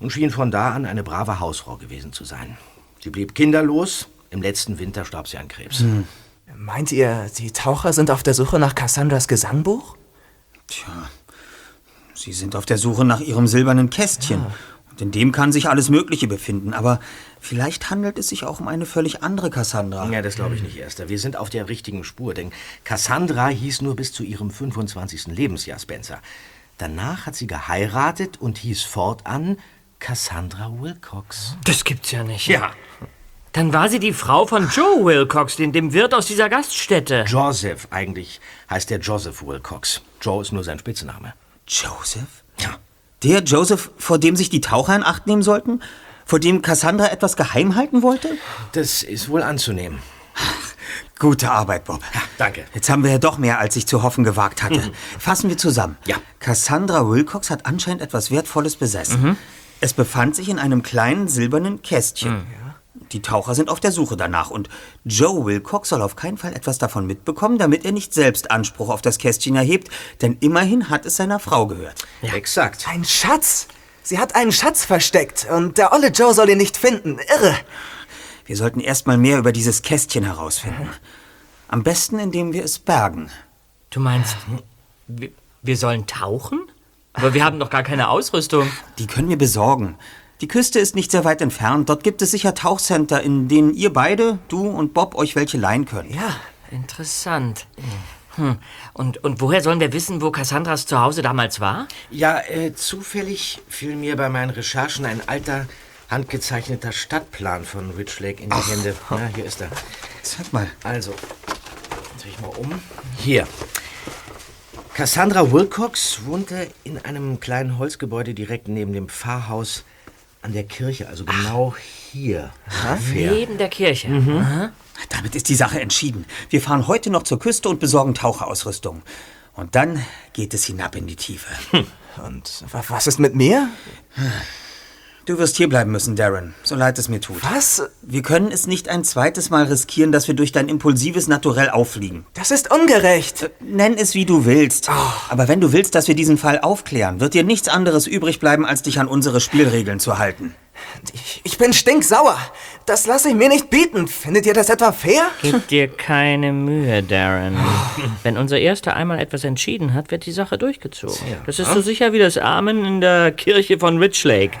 und schien von da an eine brave Hausfrau gewesen zu sein. Sie blieb kinderlos. Im letzten Winter starb sie an Krebs. Meint ihr, die Taucher sind auf der Suche nach Cassandras Gesangbuch? Tja, sie sind auf der Suche nach ihrem silbernen Kästchen. Und in dem kann sich alles Mögliche befinden. Aber vielleicht handelt es sich auch um eine völlig andere Cassandra. Ja, das glaube ich nicht, Erster. Wir sind auf der richtigen Spur, denn Cassandra hieß nur bis zu ihrem 25. Lebensjahr Spencer. Danach hat sie geheiratet und hieß fortan Cassandra Wilcox. Das gibt's ja nicht. Ja. Dann war sie die Frau von Joe Wilcox, dem, dem Wirt aus dieser Gaststätte. Joseph, eigentlich heißt er Joseph Wilcox. Joe ist nur sein Spitzname. Joseph? Ja. Der Joseph, vor dem sich die Taucher in Acht nehmen sollten? Vor dem Cassandra etwas geheim halten wollte? Das ist wohl anzunehmen. Gute Arbeit, Bob. danke. Jetzt haben wir ja doch mehr, als ich zu hoffen gewagt hatte. Mhm. Fassen wir zusammen. Ja. Cassandra Wilcox hat anscheinend etwas Wertvolles besessen. Mhm. Es befand sich in einem kleinen silbernen Kästchen. Die Taucher sind auf der Suche danach und Joe Wilcox soll auf keinen Fall etwas davon mitbekommen, damit er nicht selbst Anspruch auf das Kästchen erhebt, denn immerhin hat es seiner Frau gehört. Ja. Exakt. Ein Schatz! Sie hat einen Schatz versteckt und der olle Joe soll ihn nicht finden. Irre! Wir sollten erst mal mehr über dieses Kästchen herausfinden. Am besten, indem wir es bergen. Du meinst, wir, wir sollen tauchen? Aber wir haben doch gar keine Ausrüstung. Die können wir besorgen. Die Küste ist nicht sehr weit entfernt. Dort gibt es sicher Tauchcenter, in denen ihr beide, du und Bob, euch welche leihen könnt. Ja. Interessant. Hm. Und, und woher sollen wir wissen, wo Cassandras Zuhause damals war? Ja, äh, zufällig fiel mir bei meinen Recherchen ein alter, handgezeichneter Stadtplan von Rich Lake in die Ach. Hände. Ja, hier ist er. Sag mal. Also, drehe ich mal um. Hier. Cassandra Wilcox wohnte in einem kleinen Holzgebäude direkt neben dem Pfarrhaus an der Kirche, also genau hier. ungefähr. Neben der Kirche. Mhm. Aha. Damit ist die Sache entschieden. Wir fahren heute noch zur Küste und besorgen Taucherausrüstung. Und dann geht es hinab in die Tiefe. Und wa- was ist mit mir? Du wirst hierbleiben müssen, Darren, so leid es mir tut. Was? Wir können es nicht ein zweites Mal riskieren, dass wir durch dein impulsives Naturell auffliegen. Das ist ungerecht. Nenn es, wie du willst. Aber wenn du willst, dass wir diesen Fall aufklären, wird dir nichts anderes übrig bleiben, als dich an unsere Spielregeln zu halten. Ich, ich bin stinksauer. Das lasse ich mir nicht bieten. Findet ihr das etwa fair? Gib dir keine Mühe, Darren. Wenn unser Erster einmal etwas entschieden hat, wird die Sache durchgezogen. Das ist so sicher wie das Amen in der Kirche von Rich Lake.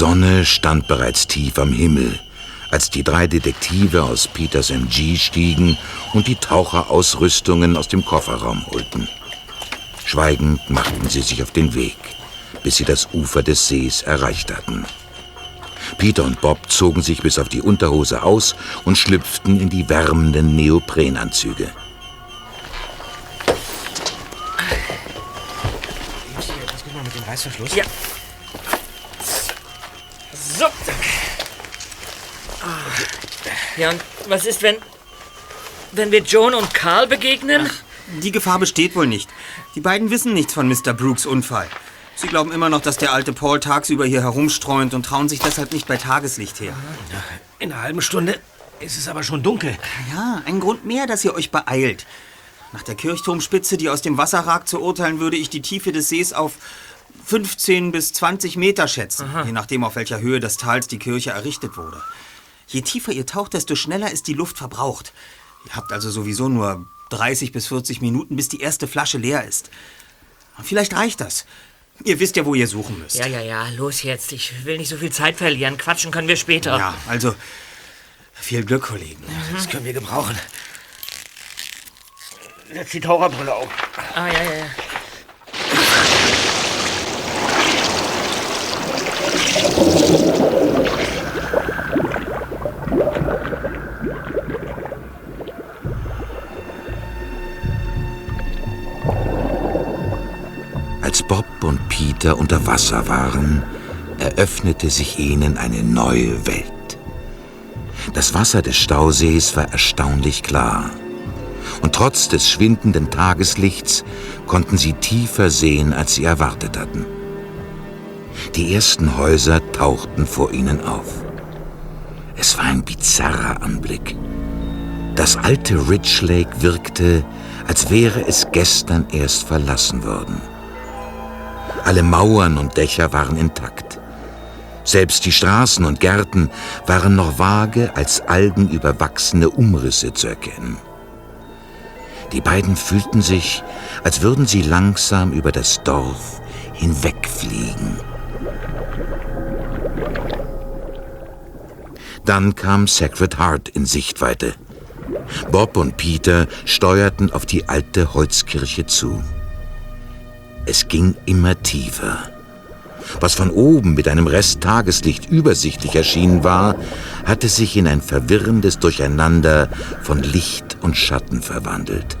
Sonne stand bereits tief am Himmel, als die drei Detektive aus Peters MG stiegen und die Taucherausrüstungen aus dem Kofferraum holten. Schweigend machten sie sich auf den Weg, bis sie das Ufer des Sees erreicht hatten. Peter und Bob zogen sich bis auf die Unterhose aus und schlüpften in die wärmenden Neoprenanzüge. Was geht mal mit dem Reißverschluss? Ja. Ja, und was ist, wenn. wenn wir Joan und Carl begegnen? Die Gefahr besteht wohl nicht. Die beiden wissen nichts von Mr. Brooks Unfall. Sie glauben immer noch, dass der alte Paul tagsüber hier herumstreunt und trauen sich deshalb nicht bei Tageslicht her. In einer halben Stunde ist es aber schon dunkel. Ja, ein Grund mehr, dass ihr euch beeilt. Nach der Kirchturmspitze, die aus dem Wasser ragt, zu urteilen, würde ich die Tiefe des Sees auf 15 bis 20 Meter schätzen, je nachdem, auf welcher Höhe des Tals die Kirche errichtet wurde. Je tiefer ihr taucht, desto schneller ist die Luft verbraucht. Ihr habt also sowieso nur 30 bis 40 Minuten, bis die erste Flasche leer ist. Vielleicht reicht das. Ihr wisst ja, wo ihr suchen müsst. Ja, ja, ja, los jetzt. Ich will nicht so viel Zeit verlieren. Quatschen können wir später. Ja, also viel Glück, Kollegen. Das können wir gebrauchen. Setz die Taucherbrille auf. Ah, ja, ja, ja. Als Bob und Peter unter Wasser waren, eröffnete sich ihnen eine neue Welt. Das Wasser des Stausees war erstaunlich klar. Und trotz des schwindenden Tageslichts konnten sie tiefer sehen, als sie erwartet hatten. Die ersten Häuser tauchten vor ihnen auf. Es war ein bizarrer Anblick. Das alte Ridge Lake wirkte, als wäre es gestern erst verlassen worden. Alle Mauern und Dächer waren intakt. Selbst die Straßen und Gärten waren noch vage als algenüberwachsene Umrisse zu erkennen. Die beiden fühlten sich, als würden sie langsam über das Dorf hinwegfliegen. Dann kam Sacred Heart in Sichtweite. Bob und Peter steuerten auf die alte Holzkirche zu. Es ging immer tiefer. Was von oben mit einem Rest Tageslicht übersichtlich erschienen war, hatte sich in ein verwirrendes Durcheinander von Licht und Schatten verwandelt.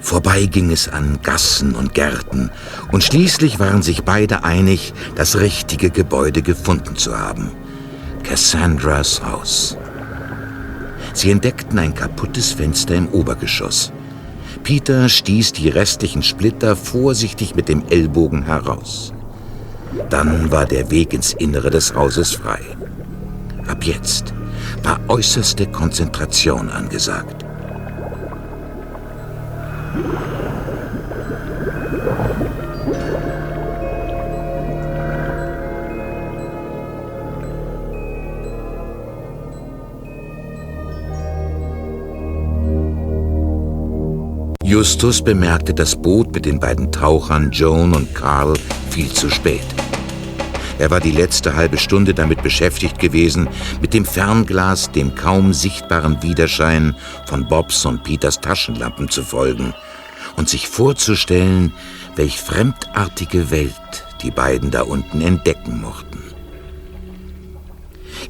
Vorbei ging es an Gassen und Gärten, und schließlich waren sich beide einig, das richtige Gebäude gefunden zu haben. Cassandras Haus. Sie entdeckten ein kaputtes Fenster im Obergeschoss. Peter stieß die restlichen Splitter vorsichtig mit dem Ellbogen heraus. Dann war der Weg ins Innere des Hauses frei. Ab jetzt war äußerste Konzentration angesagt. Justus bemerkte das Boot mit den beiden Tauchern Joan und Carl viel zu spät. Er war die letzte halbe Stunde damit beschäftigt gewesen, mit dem Fernglas dem kaum sichtbaren Widerschein von Bobs und Peters Taschenlampen zu folgen und sich vorzustellen, welch fremdartige Welt die beiden da unten entdecken mochten.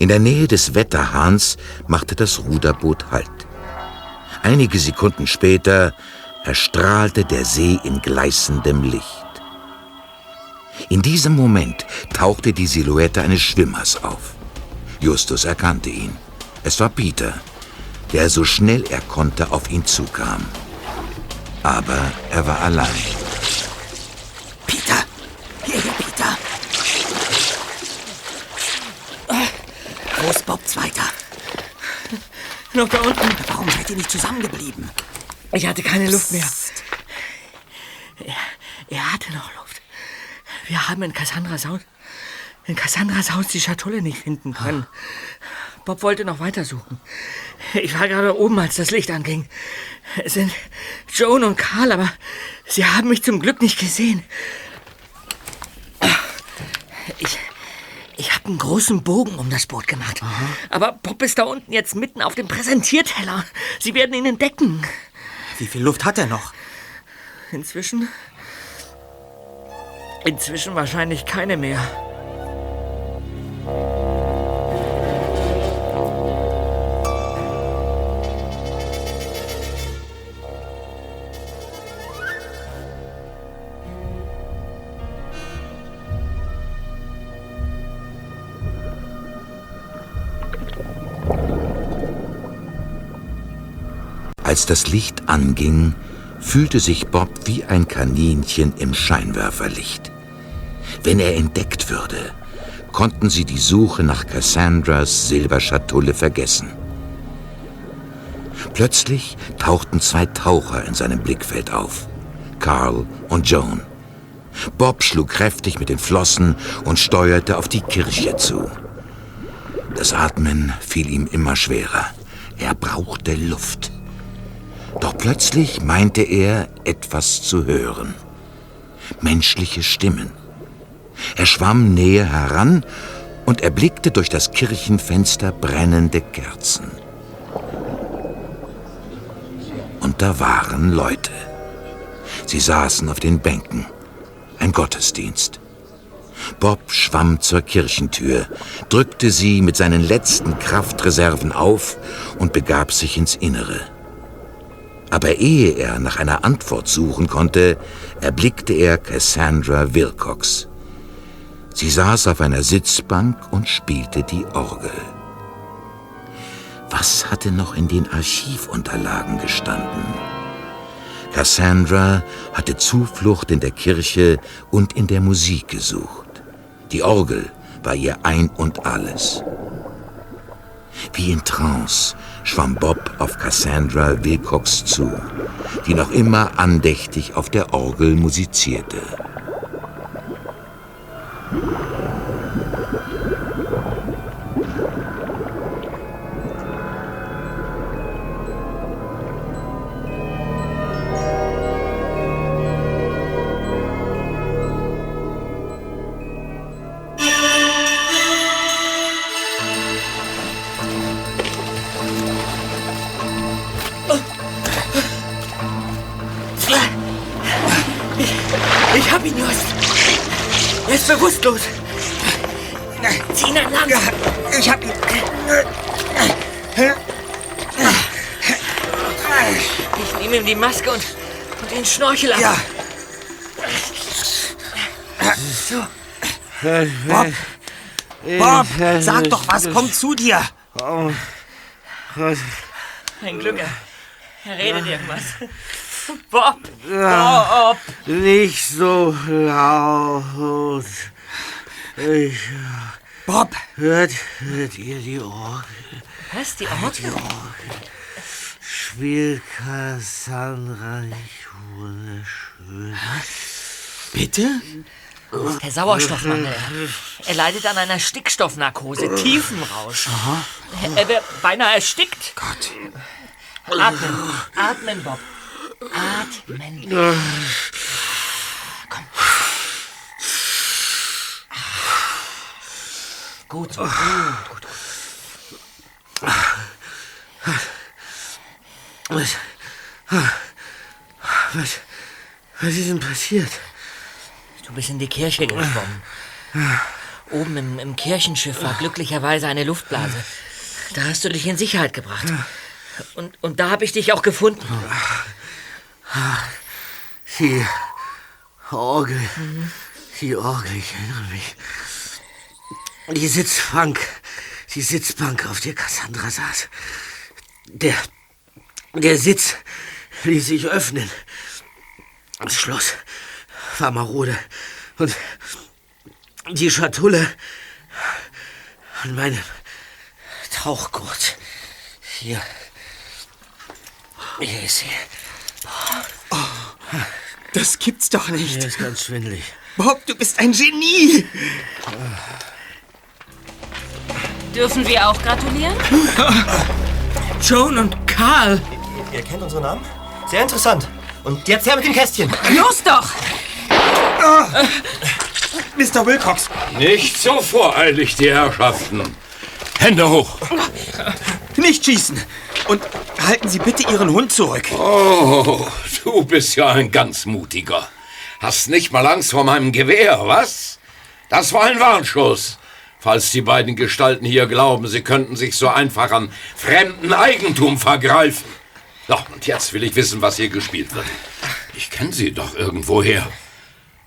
In der Nähe des Wetterhahns machte das Ruderboot Halt. Einige Sekunden später erstrahlte der See in gleißendem Licht. In diesem Moment tauchte die Silhouette eines Schwimmers auf. Justus erkannte ihn. Es war Peter, der so schnell er konnte auf ihn zukam. Aber er war allein. Peter! Hierher, Peter! Wo ist Bob Zweiter? Noch da unten. Warum seid ihr nicht zusammengeblieben? Ich hatte keine Luft mehr. Er, er hatte noch Luft. Wir haben in Cassandras Haus, in Cassandras Haus die Schatulle nicht finden können. Bob wollte noch weitersuchen. Ich war gerade oben, als das Licht anging. Es sind Joan und Karl, aber sie haben mich zum Glück nicht gesehen. Ich, ich habe einen großen Bogen um das Boot gemacht. Aber Bob ist da unten jetzt mitten auf dem Präsentierteller. Sie werden ihn entdecken. Wie viel Luft hat er noch? Inzwischen. Inzwischen wahrscheinlich keine mehr. Als das Licht anging, fühlte sich Bob wie ein Kaninchen im Scheinwerferlicht. Wenn er entdeckt würde, konnten sie die Suche nach Cassandras Silberschatulle vergessen. Plötzlich tauchten zwei Taucher in seinem Blickfeld auf, Carl und Joan. Bob schlug kräftig mit den Flossen und steuerte auf die Kirche zu. Das Atmen fiel ihm immer schwerer. Er brauchte Luft. Doch plötzlich meinte er, etwas zu hören. Menschliche Stimmen. Er schwamm näher heran und erblickte durch das Kirchenfenster brennende Kerzen. Und da waren Leute. Sie saßen auf den Bänken. Ein Gottesdienst. Bob schwamm zur Kirchentür, drückte sie mit seinen letzten Kraftreserven auf und begab sich ins Innere. Aber ehe er nach einer Antwort suchen konnte, erblickte er Cassandra Wilcox. Sie saß auf einer Sitzbank und spielte die Orgel. Was hatte noch in den Archivunterlagen gestanden? Cassandra hatte Zuflucht in der Kirche und in der Musik gesucht. Die Orgel war ihr ein und alles. Wie in Trance schwamm Bob auf Cassandra Wilcox zu, die noch immer andächtig auf der Orgel musizierte. Schnorchel ab. Ja. So. Bob, Bob, sag doch was, komm zu dir. Ein Glück, er, redet irgendwas. Bob! Ja, Bob! Nicht so laut. Ich, Bob! Hört, hört ihr die Orgel? Was, die Orgel? Spielt Cassandra nicht wunderschön? Bitte? Der Sauerstoffmangel. Er leidet an einer Stickstoffnarkose, Tiefenrausch. Er, er wäre beinahe erstickt. Gott. Atmen, atmen, Bob. Atmen. Komm. Gut, so. gut, gut. Was, was, was ist denn passiert? Du bist in die Kirche geschwommen. Oben im, im Kirchenschiff war glücklicherweise eine Luftblase. Da hast du dich in Sicherheit gebracht. Und, und da habe ich dich auch gefunden. Die Orgel. Die Orgel, ich erinnere mich. Die Sitzbank. Die Sitzbank, auf der Cassandra saß. Der. Der Sitz ließ sich öffnen. Das Schloss war marode. Und die Schatulle an meinem Tauchgurt. Hier. Hier ist sie. Das gibt's doch nicht. Mir ist ganz schwindelig. Bob, du bist ein Genie. Dürfen wir auch gratulieren? Joan und Karl. Ihr, kennt unsere Namen? Sehr interessant. Und jetzt her mit dem Kästchen. Los doch! Mr. Wilcox. Nicht so voreilig, die Herrschaften. Hände hoch. Nicht schießen. Und halten Sie bitte Ihren Hund zurück. Oh, du bist ja ein ganz mutiger. Hast nicht mal Angst vor meinem Gewehr, was? Das war ein Warnschuss. Falls die beiden Gestalten hier glauben, sie könnten sich so einfach an fremden Eigentum vergreifen. So, und jetzt will ich wissen, was hier gespielt wird. Ich kenne sie doch irgendwoher.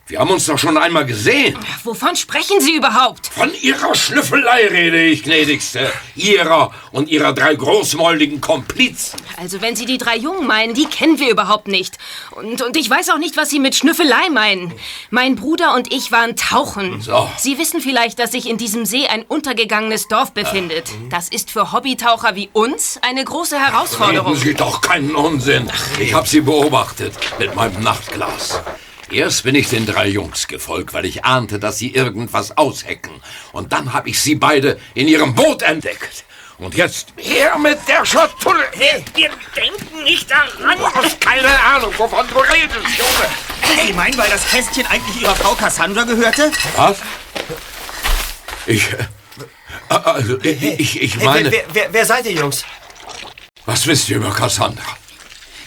Wir haben uns doch schon einmal gesehen. Wovon sprechen Sie überhaupt? Von Ihrer Schnüffelei rede ich, gnädigste. Ihrer und Ihrer drei großmäuligen Komplizen. Also, wenn Sie die drei Jungen meinen, die kennen wir überhaupt nicht. Und, und ich weiß auch nicht, was Sie mit Schnüffelei meinen. Mein Bruder und ich waren tauchen. So. Sie wissen vielleicht, dass sich in diesem See ein untergegangenes Dorf befindet. Das ist für Hobbytaucher wie uns eine große Herausforderung. Reden Sie doch keinen Unsinn. Ich habe Sie beobachtet mit meinem Nachtglas. Erst bin ich den drei Jungs gefolgt, weil ich ahnte, dass sie irgendwas aushecken. Und dann habe ich sie beide in ihrem Boot entdeckt. Und jetzt her mit der Schatulle. Hey, wir denken nicht daran. Du hast keine Ahnung, wovon du redest, Junge. Sie meinen, weil das Kästchen eigentlich Ihrer Frau Cassandra gehörte? Was? Ich. äh, Also, ich, ich, ich Hey, meine. wer, wer, wer seid ihr, Jungs? Was wisst ihr über Cassandra?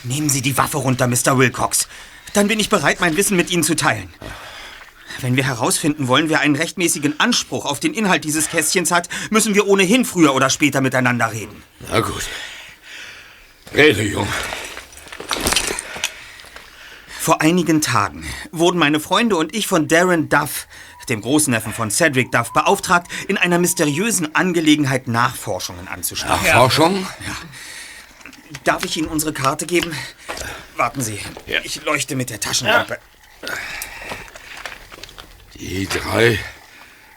Nehmen Sie die Waffe runter, Mr. Wilcox. Dann bin ich bereit, mein Wissen mit Ihnen zu teilen. Wenn wir herausfinden wollen, wer einen rechtmäßigen Anspruch auf den Inhalt dieses Kästchens hat, müssen wir ohnehin früher oder später miteinander reden. Na gut. Rede, Junge. Vor einigen Tagen wurden meine Freunde und ich von Darren Duff dem Großneffen von Cedric Duff, beauftragt, in einer mysteriösen Angelegenheit Nachforschungen anzustellen. Nachforschung? Ja. Darf ich Ihnen unsere Karte geben? Warten Sie, ich leuchte mit der Taschenlampe. Die drei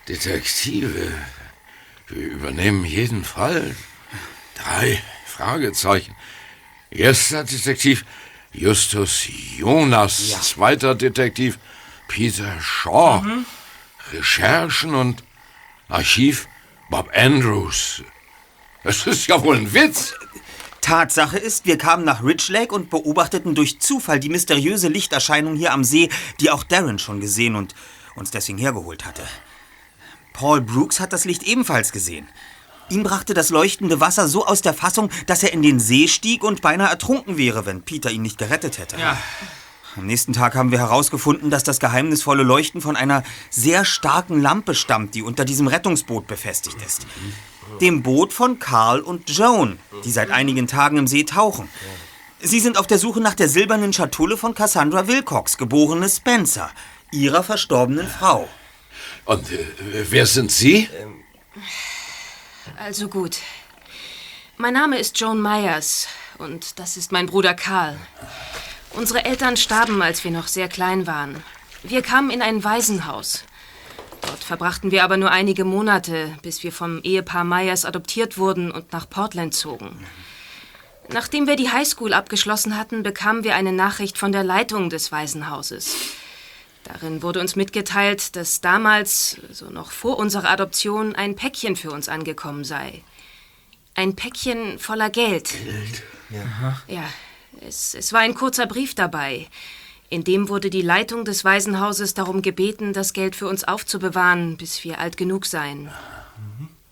Detektive. Wir übernehmen jeden Fall. Drei Fragezeichen. Erster Detektiv Justus Jonas. Zweiter Detektiv Peter Shaw. Recherchen und Archiv Bob Andrews. Das ist ja wohl ein Witz. Tatsache ist, wir kamen nach Ridge Lake und beobachteten durch Zufall die mysteriöse Lichterscheinung hier am See, die auch Darren schon gesehen und uns deswegen hergeholt hatte. Paul Brooks hat das Licht ebenfalls gesehen. Ihn brachte das leuchtende Wasser so aus der Fassung, dass er in den See stieg und beinahe ertrunken wäre, wenn Peter ihn nicht gerettet hätte. Ja. Am nächsten Tag haben wir herausgefunden, dass das geheimnisvolle Leuchten von einer sehr starken Lampe stammt, die unter diesem Rettungsboot befestigt ist. Dem Boot von Carl und Joan, die seit einigen Tagen im See tauchen. Sie sind auf der Suche nach der silbernen Schatulle von Cassandra Wilcox, geborene Spencer, ihrer verstorbenen Frau. Und äh, wer sind Sie? Also gut. Mein Name ist Joan Myers und das ist mein Bruder Carl. Unsere Eltern starben, als wir noch sehr klein waren. Wir kamen in ein Waisenhaus. Dort verbrachten wir aber nur einige Monate, bis wir vom Ehepaar Myers adoptiert wurden und nach Portland zogen. Nachdem wir die Highschool abgeschlossen hatten, bekamen wir eine Nachricht von der Leitung des Waisenhauses. Darin wurde uns mitgeteilt, dass damals, so noch vor unserer Adoption, ein Päckchen für uns angekommen sei. Ein Päckchen voller Geld. Geld? Ja, es, es war ein kurzer Brief dabei. In dem wurde die Leitung des Waisenhauses darum gebeten, das Geld für uns aufzubewahren, bis wir alt genug seien.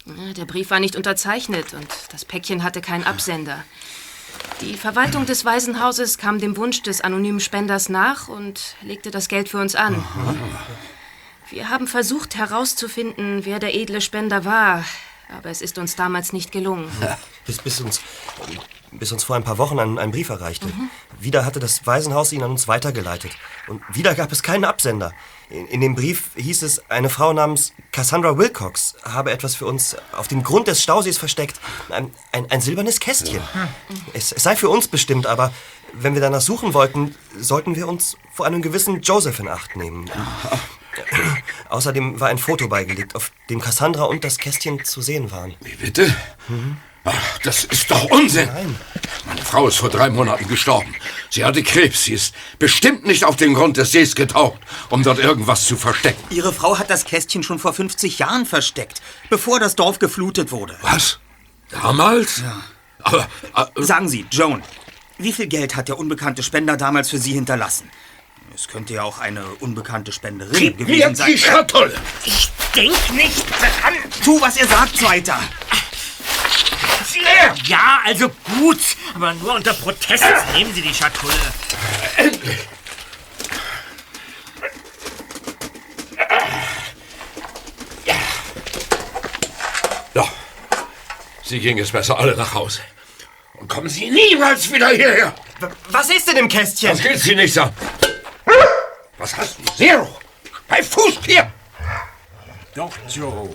Ja, Der Brief war nicht unterzeichnet und das Päckchen hatte keinen Absender. Die Verwaltung des Waisenhauses kam dem Wunsch des anonymen Spenders nach und legte das Geld für uns an. Wir haben versucht herauszufinden, wer der edle Spender war, aber es ist uns damals nicht gelungen. Bis, bis, uns, bis uns vor ein paar Wochen ein, ein Brief erreichte. Wieder hatte das Waisenhaus ihn an uns weitergeleitet. Und wieder gab es keinen Absender. In, in dem Brief hieß es, eine Frau namens Cassandra Wilcox habe etwas für uns auf dem Grund des Stausees versteckt. Ein, ein, ein silbernes Kästchen. Es, es sei für uns bestimmt, aber wenn wir danach suchen wollten, sollten wir uns vor einem gewissen Joseph in Acht nehmen. Außerdem war ein Foto beigelegt, auf dem Cassandra und das Kästchen zu sehen waren. Wie bitte? Ach, das ist doch Unsinn. Meine Frau ist vor drei Monaten gestorben. Sie hatte Krebs. Sie ist bestimmt nicht auf den Grund des Sees getaucht, um dort irgendwas zu verstecken. Ihre Frau hat das Kästchen schon vor 50 Jahren versteckt, bevor das Dorf geflutet wurde. Was? Damals? Ja. Aber, äh, Sagen Sie, Joan, wie viel Geld hat der unbekannte Spender damals für Sie hinterlassen? Es könnte ja auch eine unbekannte Spenderin Gib gewesen mir sein. die Schatulle! Ich denk nicht dran! Tu, was er sagt, Zweiter! Ja, also gut, aber nur unter Protest. Nehmen Sie die Schatulle. ja. Sie ging es besser alle nach Hause. Und kommen Sie niemals wieder hierher. Was ist denn im Kästchen? Das geht Sie nichts an. Was hast du? Zero! Bei Fuß hier! Doch, Joe.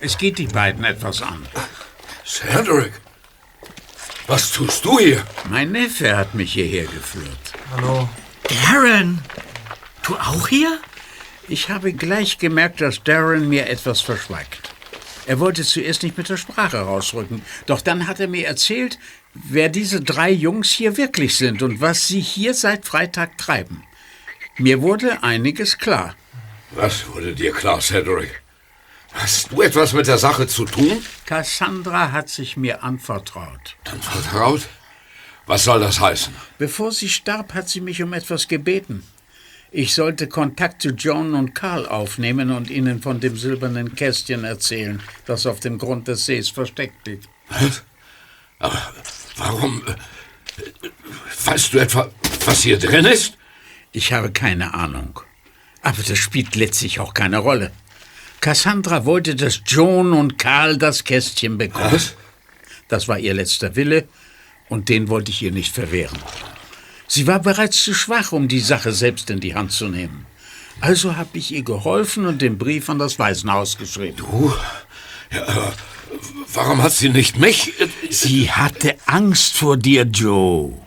Es geht die beiden etwas an. Cedric, was tust du hier? Mein Neffe hat mich hierher geführt. Hallo. Darren, du auch hier? Ich habe gleich gemerkt, dass Darren mir etwas verschweigt. Er wollte zuerst nicht mit der Sprache rausrücken, doch dann hat er mir erzählt, wer diese drei Jungs hier wirklich sind und was sie hier seit Freitag treiben. Mir wurde einiges klar. Was wurde dir klar, Cedric? Hast du etwas mit der Sache zu tun? Cassandra hat sich mir anvertraut. Vertraut? Was soll das heißen? Bevor sie starb, hat sie mich um etwas gebeten. Ich sollte Kontakt zu John und Carl aufnehmen und ihnen von dem silbernen Kästchen erzählen, das auf dem Grund des Sees versteckt liegt. Was? Aber warum? äh, Weißt du etwa, was hier drin ist? Ich habe keine Ahnung. Aber das spielt letztlich auch keine Rolle. Cassandra wollte, dass John und Karl das Kästchen bekommen. Was? Das war ihr letzter Wille und den wollte ich ihr nicht verwehren. Sie war bereits zu schwach, um die Sache selbst in die Hand zu nehmen. Also habe ich ihr geholfen und den Brief an das Waisenhaus geschrieben. Du? Ja, aber warum hat sie nicht mich? Sie hatte Angst vor dir, Joe.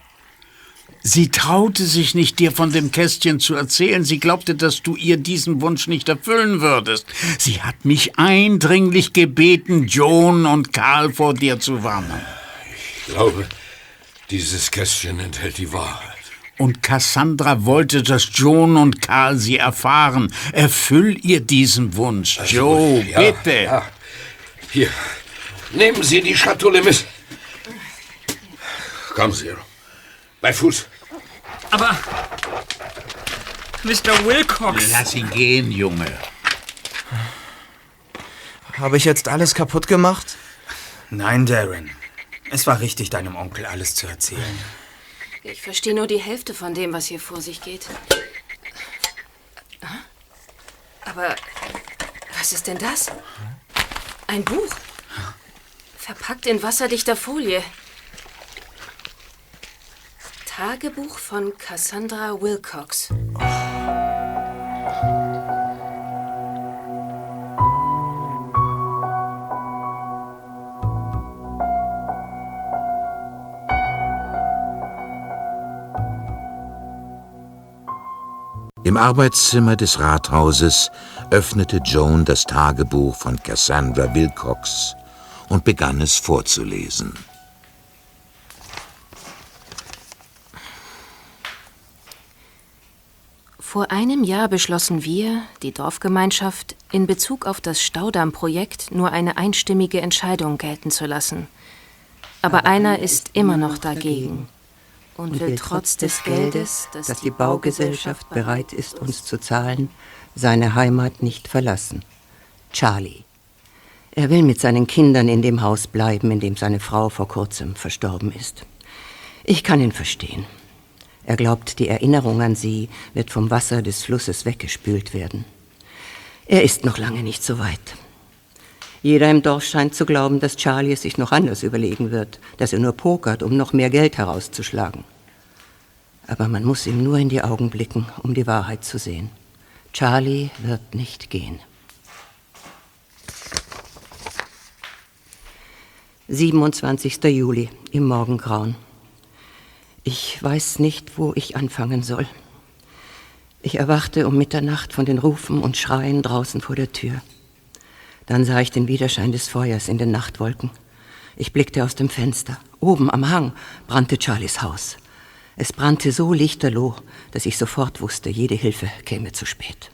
Sie traute sich nicht, dir von dem Kästchen zu erzählen. Sie glaubte, dass du ihr diesen Wunsch nicht erfüllen würdest. Sie hat mich eindringlich gebeten, Joan und Karl vor dir zu warnen. Ich glaube, dieses Kästchen enthält die Wahrheit. Und Cassandra wollte, dass Joan und Karl sie erfahren. Erfüll ihr diesen Wunsch, Also Joe, ja, bitte. ja. Hier, nehmen Sie die Schatulle mit. Komm, Zero. Bei Fuß. Aber. Mr. Wilcox. Lass ihn gehen, Junge. Habe ich jetzt alles kaputt gemacht? Nein, Darren. Es war richtig, deinem Onkel alles zu erzählen. Ich verstehe nur die Hälfte von dem, was hier vor sich geht. Aber was ist denn das? Ein Buch. Verpackt in wasserdichter Folie. Tagebuch von Cassandra Wilcox. Im Arbeitszimmer des Rathauses öffnete Joan das Tagebuch von Cassandra Wilcox und begann es vorzulesen. Vor einem Jahr beschlossen wir, die Dorfgemeinschaft, in Bezug auf das Staudamm-Projekt nur eine einstimmige Entscheidung gelten zu lassen. Aber einer ist immer noch dagegen und will trotz des Geldes, das die Baugesellschaft bereit ist, uns zu zahlen, seine Heimat nicht verlassen. Charlie. Er will mit seinen Kindern in dem Haus bleiben, in dem seine Frau vor kurzem verstorben ist. Ich kann ihn verstehen. Er glaubt, die Erinnerung an sie wird vom Wasser des Flusses weggespült werden. Er ist noch lange nicht so weit. Jeder im Dorf scheint zu glauben, dass Charlie es sich noch anders überlegen wird, dass er nur pokert, um noch mehr Geld herauszuschlagen. Aber man muss ihm nur in die Augen blicken, um die Wahrheit zu sehen. Charlie wird nicht gehen. 27. Juli im Morgengrauen. Ich weiß nicht, wo ich anfangen soll. Ich erwachte um Mitternacht von den Rufen und Schreien draußen vor der Tür. Dann sah ich den Widerschein des Feuers in den Nachtwolken. Ich blickte aus dem Fenster. Oben am Hang brannte Charlies Haus. Es brannte so lichterloh, dass ich sofort wusste, jede Hilfe käme zu spät.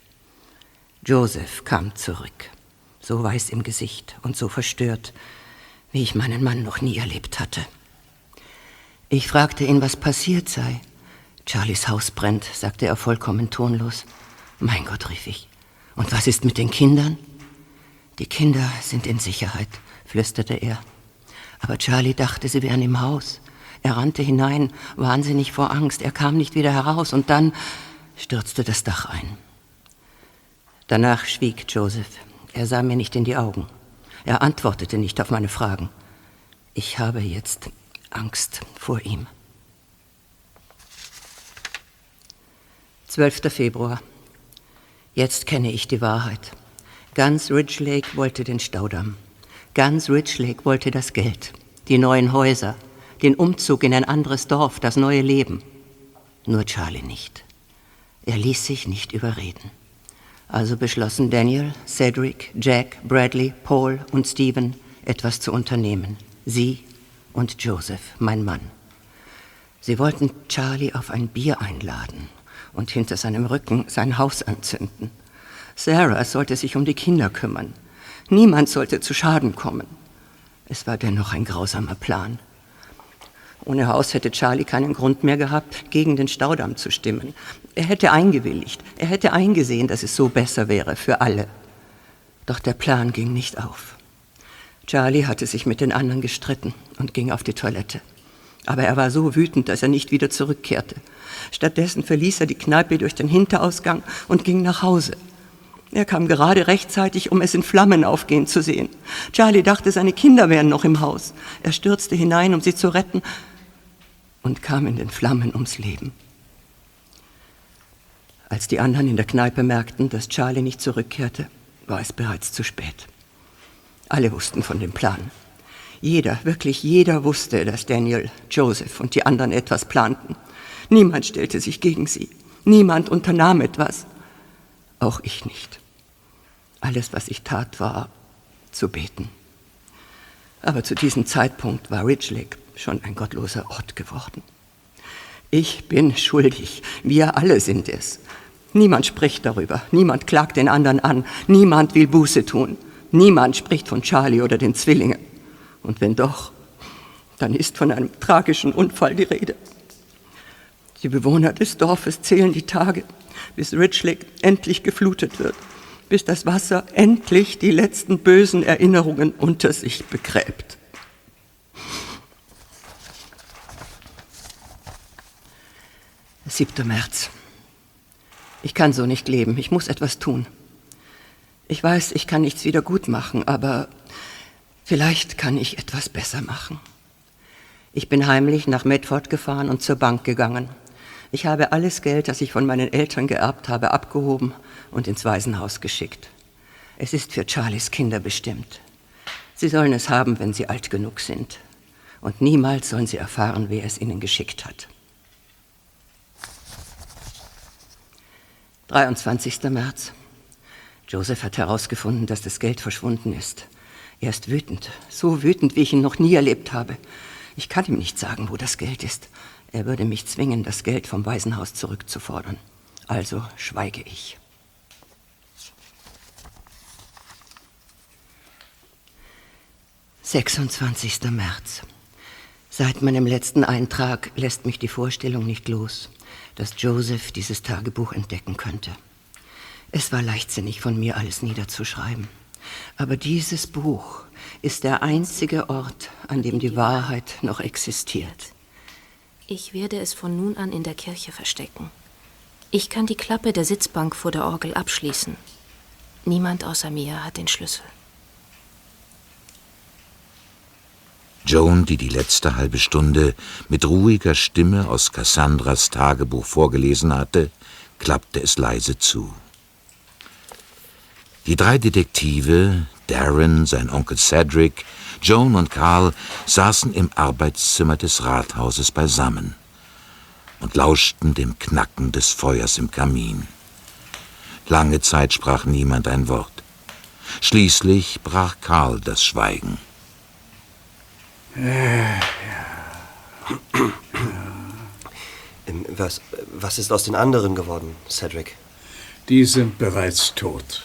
Joseph kam zurück, so weiß im Gesicht und so verstört, wie ich meinen Mann noch nie erlebt hatte. Ich fragte ihn, was passiert sei. Charlies Haus brennt, sagte er vollkommen tonlos. Mein Gott, rief ich. Und was ist mit den Kindern? Die Kinder sind in Sicherheit, flüsterte er. Aber Charlie dachte, sie wären im Haus. Er rannte hinein, wahnsinnig vor Angst. Er kam nicht wieder heraus und dann stürzte das Dach ein. Danach schwieg Joseph. Er sah mir nicht in die Augen. Er antwortete nicht auf meine Fragen. Ich habe jetzt Angst vor ihm. 12. Februar. Jetzt kenne ich die Wahrheit. Ganz Ridge Lake wollte den Staudamm. Ganz Ridge Lake wollte das Geld, die neuen Häuser, den Umzug in ein anderes Dorf, das neue Leben. Nur Charlie nicht. Er ließ sich nicht überreden. Also beschlossen Daniel, Cedric, Jack, Bradley, Paul und Stephen, etwas zu unternehmen. Sie und Joseph, mein Mann. Sie wollten Charlie auf ein Bier einladen und hinter seinem Rücken sein Haus anzünden. Sarah sollte sich um die Kinder kümmern. Niemand sollte zu Schaden kommen. Es war dennoch ein grausamer Plan. Ohne Haus hätte Charlie keinen Grund mehr gehabt, gegen den Staudamm zu stimmen. Er hätte eingewilligt, er hätte eingesehen, dass es so besser wäre für alle. Doch der Plan ging nicht auf. Charlie hatte sich mit den anderen gestritten und ging auf die Toilette. Aber er war so wütend, dass er nicht wieder zurückkehrte. Stattdessen verließ er die Kneipe durch den Hinterausgang und ging nach Hause. Er kam gerade rechtzeitig, um es in Flammen aufgehen zu sehen. Charlie dachte, seine Kinder wären noch im Haus. Er stürzte hinein, um sie zu retten, und kam in den Flammen ums Leben. Als die anderen in der Kneipe merkten, dass Charlie nicht zurückkehrte, war es bereits zu spät. Alle wussten von dem Plan. Jeder, wirklich jeder wusste, dass Daniel, Joseph und die anderen etwas planten. Niemand stellte sich gegen sie. Niemand unternahm etwas. Auch ich nicht. Alles, was ich tat, war zu beten. Aber zu diesem Zeitpunkt war Ridge Lake schon ein gottloser Ort geworden. Ich bin schuldig. Wir alle sind es. Niemand spricht darüber. Niemand klagt den anderen an. Niemand will Buße tun. Niemand spricht von Charlie oder den Zwillingen. Und wenn doch, dann ist von einem tragischen Unfall die Rede. Die Bewohner des Dorfes zählen die Tage, bis Ridge endlich geflutet wird, bis das Wasser endlich die letzten bösen Erinnerungen unter sich begräbt. 7. März. Ich kann so nicht leben. Ich muss etwas tun. Ich weiß, ich kann nichts wieder gut machen, aber vielleicht kann ich etwas besser machen. Ich bin heimlich nach Medford gefahren und zur Bank gegangen. Ich habe alles Geld, das ich von meinen Eltern geerbt habe, abgehoben und ins Waisenhaus geschickt. Es ist für Charlies Kinder bestimmt. Sie sollen es haben, wenn sie alt genug sind. Und niemals sollen sie erfahren, wer es ihnen geschickt hat. 23. März. Joseph hat herausgefunden, dass das Geld verschwunden ist. Er ist wütend, so wütend, wie ich ihn noch nie erlebt habe. Ich kann ihm nicht sagen, wo das Geld ist. Er würde mich zwingen, das Geld vom Waisenhaus zurückzufordern. Also schweige ich. Sechsundzwanzigster März. Seit meinem letzten Eintrag lässt mich die Vorstellung nicht los dass Joseph dieses Tagebuch entdecken könnte. Es war leichtsinnig von mir, alles niederzuschreiben. Aber dieses Buch ist der einzige Ort, an dem die Wahrheit noch existiert. Ich werde es von nun an in der Kirche verstecken. Ich kann die Klappe der Sitzbank vor der Orgel abschließen. Niemand außer mir hat den Schlüssel. Joan, die die letzte halbe Stunde mit ruhiger Stimme aus Cassandras Tagebuch vorgelesen hatte, klappte es leise zu. Die drei Detektive, Darren, sein Onkel Cedric, Joan und Carl, saßen im Arbeitszimmer des Rathauses beisammen und lauschten dem Knacken des Feuers im Kamin. Lange Zeit sprach niemand ein Wort. Schließlich brach Karl das Schweigen. Ja. Was, was ist aus den anderen geworden, Cedric? Die sind bereits tot.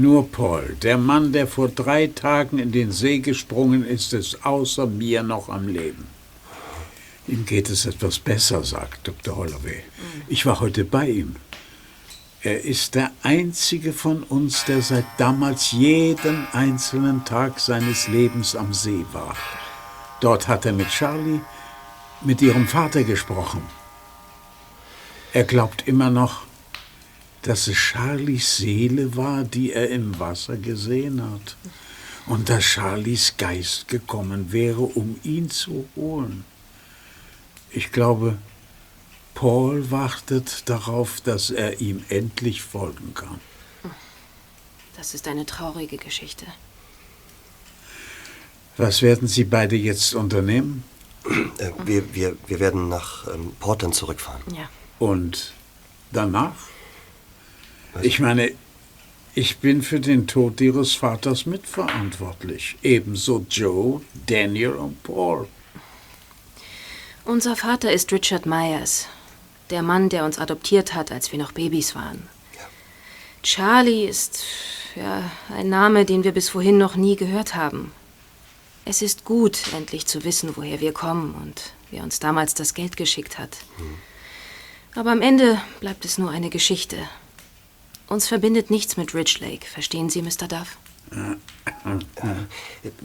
Nur Paul, der Mann, der vor drei Tagen in den See gesprungen ist, ist außer mir noch am Leben. Ihm geht es etwas besser, sagt Dr. Holloway. Ich war heute bei ihm. Er ist der einzige von uns, der seit damals jeden einzelnen Tag seines Lebens am See war. Dort hat er mit Charlie, mit ihrem Vater gesprochen. Er glaubt immer noch, dass es Charlies Seele war, die er im Wasser gesehen hat. Und dass Charlies Geist gekommen wäre, um ihn zu holen. Ich glaube, Paul wartet darauf, dass er ihm endlich folgen kann. Das ist eine traurige Geschichte. Was werden Sie beide jetzt unternehmen? Äh, wir, wir, wir werden nach ähm, Portland zurückfahren. Ja. Und danach? Ich meine, ich bin für den Tod Ihres Vaters mitverantwortlich. Ebenso Joe, Daniel und Paul. Unser Vater ist Richard Myers, der Mann, der uns adoptiert hat, als wir noch Babys waren. Ja. Charlie ist ja ein Name, den wir bis vorhin noch nie gehört haben. Es ist gut, endlich zu wissen, woher wir kommen und wer uns damals das Geld geschickt hat. Hm. Aber am Ende bleibt es nur eine Geschichte. Uns verbindet nichts mit Ridge Lake, verstehen Sie, Mr. Duff?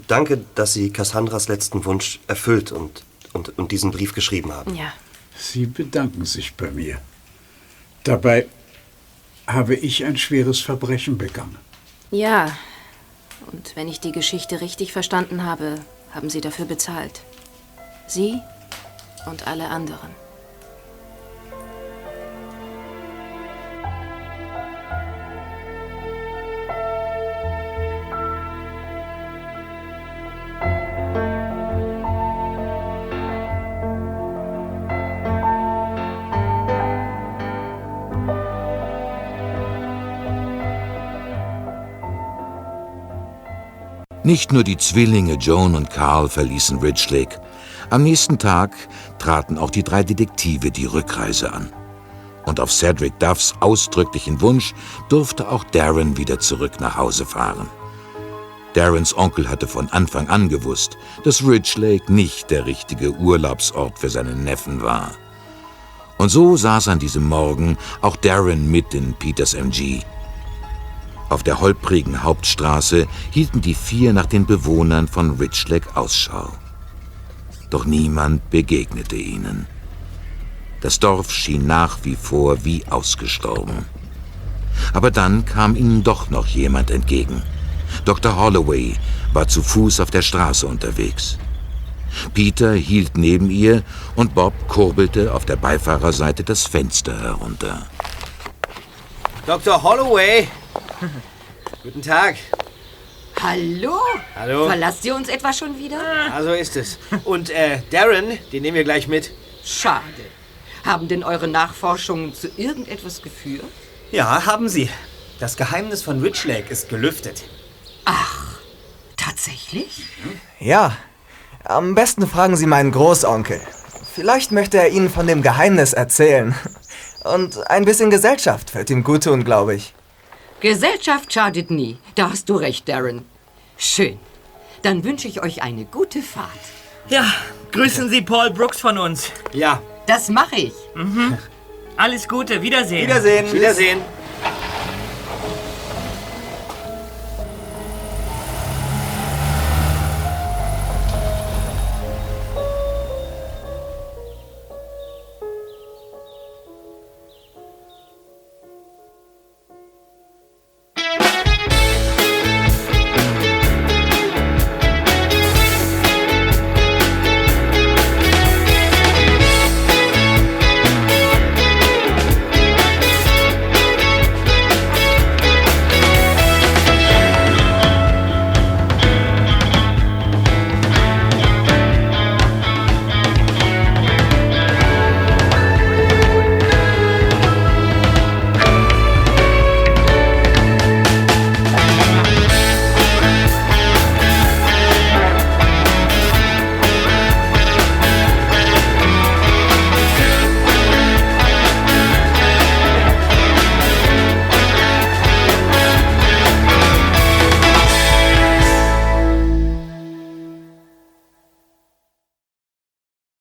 Danke, dass Sie Cassandras letzten Wunsch erfüllt und, und, und diesen Brief geschrieben haben. Ja. Sie bedanken sich bei mir. Dabei habe ich ein schweres Verbrechen begangen. Ja, und wenn ich die Geschichte richtig verstanden habe, haben Sie dafür bezahlt. Sie und alle anderen. Nicht nur die Zwillinge Joan und Carl verließen Ridge Lake. Am nächsten Tag traten auch die drei Detektive die Rückreise an. Und auf Cedric Duffs ausdrücklichen Wunsch durfte auch Darren wieder zurück nach Hause fahren. Darrens Onkel hatte von Anfang an gewusst, dass Ridge Lake nicht der richtige Urlaubsort für seinen Neffen war. Und so saß an diesem Morgen auch Darren mit in Peters MG. Auf der holprigen Hauptstraße hielten die vier nach den Bewohnern von Ridge Lake Ausschau. Doch niemand begegnete ihnen. Das Dorf schien nach wie vor wie ausgestorben. Aber dann kam ihnen doch noch jemand entgegen. Dr. Holloway war zu Fuß auf der Straße unterwegs. Peter hielt neben ihr und Bob kurbelte auf der Beifahrerseite das Fenster herunter. Dr. Holloway! Guten Tag. Hallo? Hallo. Verlasst ihr uns etwa schon wieder? Ja, so ist es. Und äh, Darren, den nehmen wir gleich mit. Schade. Haben denn eure Nachforschungen zu irgendetwas geführt? Ja, haben sie. Das Geheimnis von Ridge Lake ist gelüftet. Ach, tatsächlich? Ja. Am besten fragen Sie meinen Großonkel. Vielleicht möchte er Ihnen von dem Geheimnis erzählen. Und ein bisschen Gesellschaft wird ihm gut tun, glaube ich. Gesellschaft schadet nie. Da hast du recht, Darren. Schön. Dann wünsche ich euch eine gute Fahrt. Ja, grüßen Sie Paul Brooks von uns. Ja. Das mache ich. Mhm. Alles Gute, Wiedersehen. Wiedersehen. Wiedersehen.